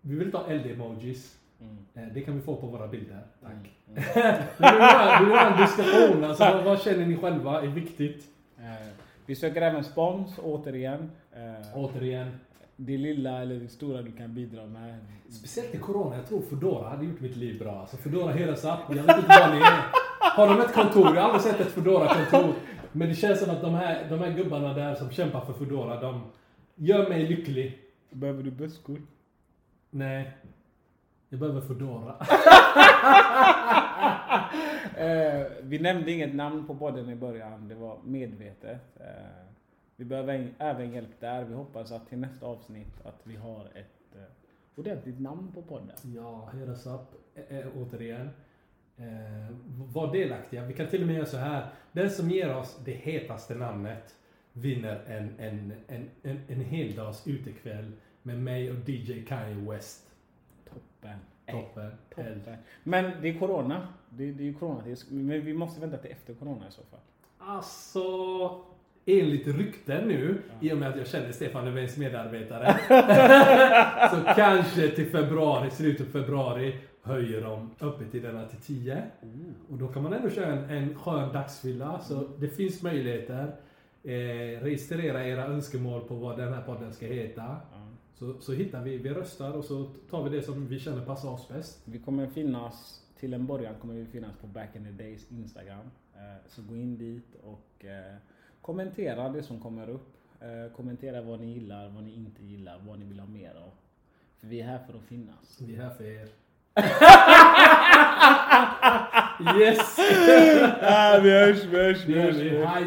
[SPEAKER 2] Vi vill inte ha eld-emojis. Eh, det kan vi få på våra bilder. Tack. Vill ha- vi vill ha en diskussion. Alltså, vad, vad känner ni själva är viktigt?
[SPEAKER 3] Eh, vi söker även spons, återigen. Eh,
[SPEAKER 2] Återigen.
[SPEAKER 3] det lilla eller det stora du kan bidra med.
[SPEAKER 2] Speciellt i Corona. Jag tror Foodora hade gjort mitt liv bra. Alltså Foodora Heras Up. Jag vet inte var ni är. Har de ett kontor? Jag har aldrig sett ett Foodora-kontor. Men det känns som att de här, de här gubbarna där som kämpar för Foodora, de gör mig lycklig.
[SPEAKER 3] Behöver du buskor?
[SPEAKER 2] Nej. Jag behöver Foodora. [LAUGHS]
[SPEAKER 3] Eh, vi nämnde inget namn på podden i början. Det var medvetet. Eh, vi behöver även hjälp där. Vi hoppas att till nästa avsnitt att vi har ett eh, ordentligt namn på podden.
[SPEAKER 2] Ja, Heras Up. Ä- ä- återigen. Eh, var delaktiga. Vi kan till och med göra så här. Den som ger oss det hetaste namnet vinner en, en, en, en, en heldags utekväll med mig och DJ Kanye West.
[SPEAKER 3] Toppen.
[SPEAKER 2] Toppen.
[SPEAKER 3] Toppen. Men det är corona. Det, det är corona. Men vi måste vänta till efter corona i så fall.
[SPEAKER 2] Alltså, enligt rykten nu, i och med att jag känner Stefan Löfvens medarbetare, [LAUGHS] så kanske till februari, slutet på februari, höjer de öppettiderna till 10. Och då kan man ändå köra en, en skön dagsfylla, så det finns möjligheter. Eh, registrera era önskemål på vad den här podden ska heta. Så, så hittar vi, vi röstar och så tar vi det som vi känner passar oss bäst.
[SPEAKER 3] Vi kommer finnas, till en början kommer vi finnas på Back in the Days Instagram. Eh, så gå in dit och eh, kommentera det som kommer upp. Eh, kommentera vad ni gillar, vad ni inte gillar, vad ni vill ha mer av. För vi är här för att finnas.
[SPEAKER 2] Vi är här för er. [LAUGHS] yes! [LAUGHS]
[SPEAKER 3] ah, vi hörs, vi hörs,
[SPEAKER 2] vi. Hej!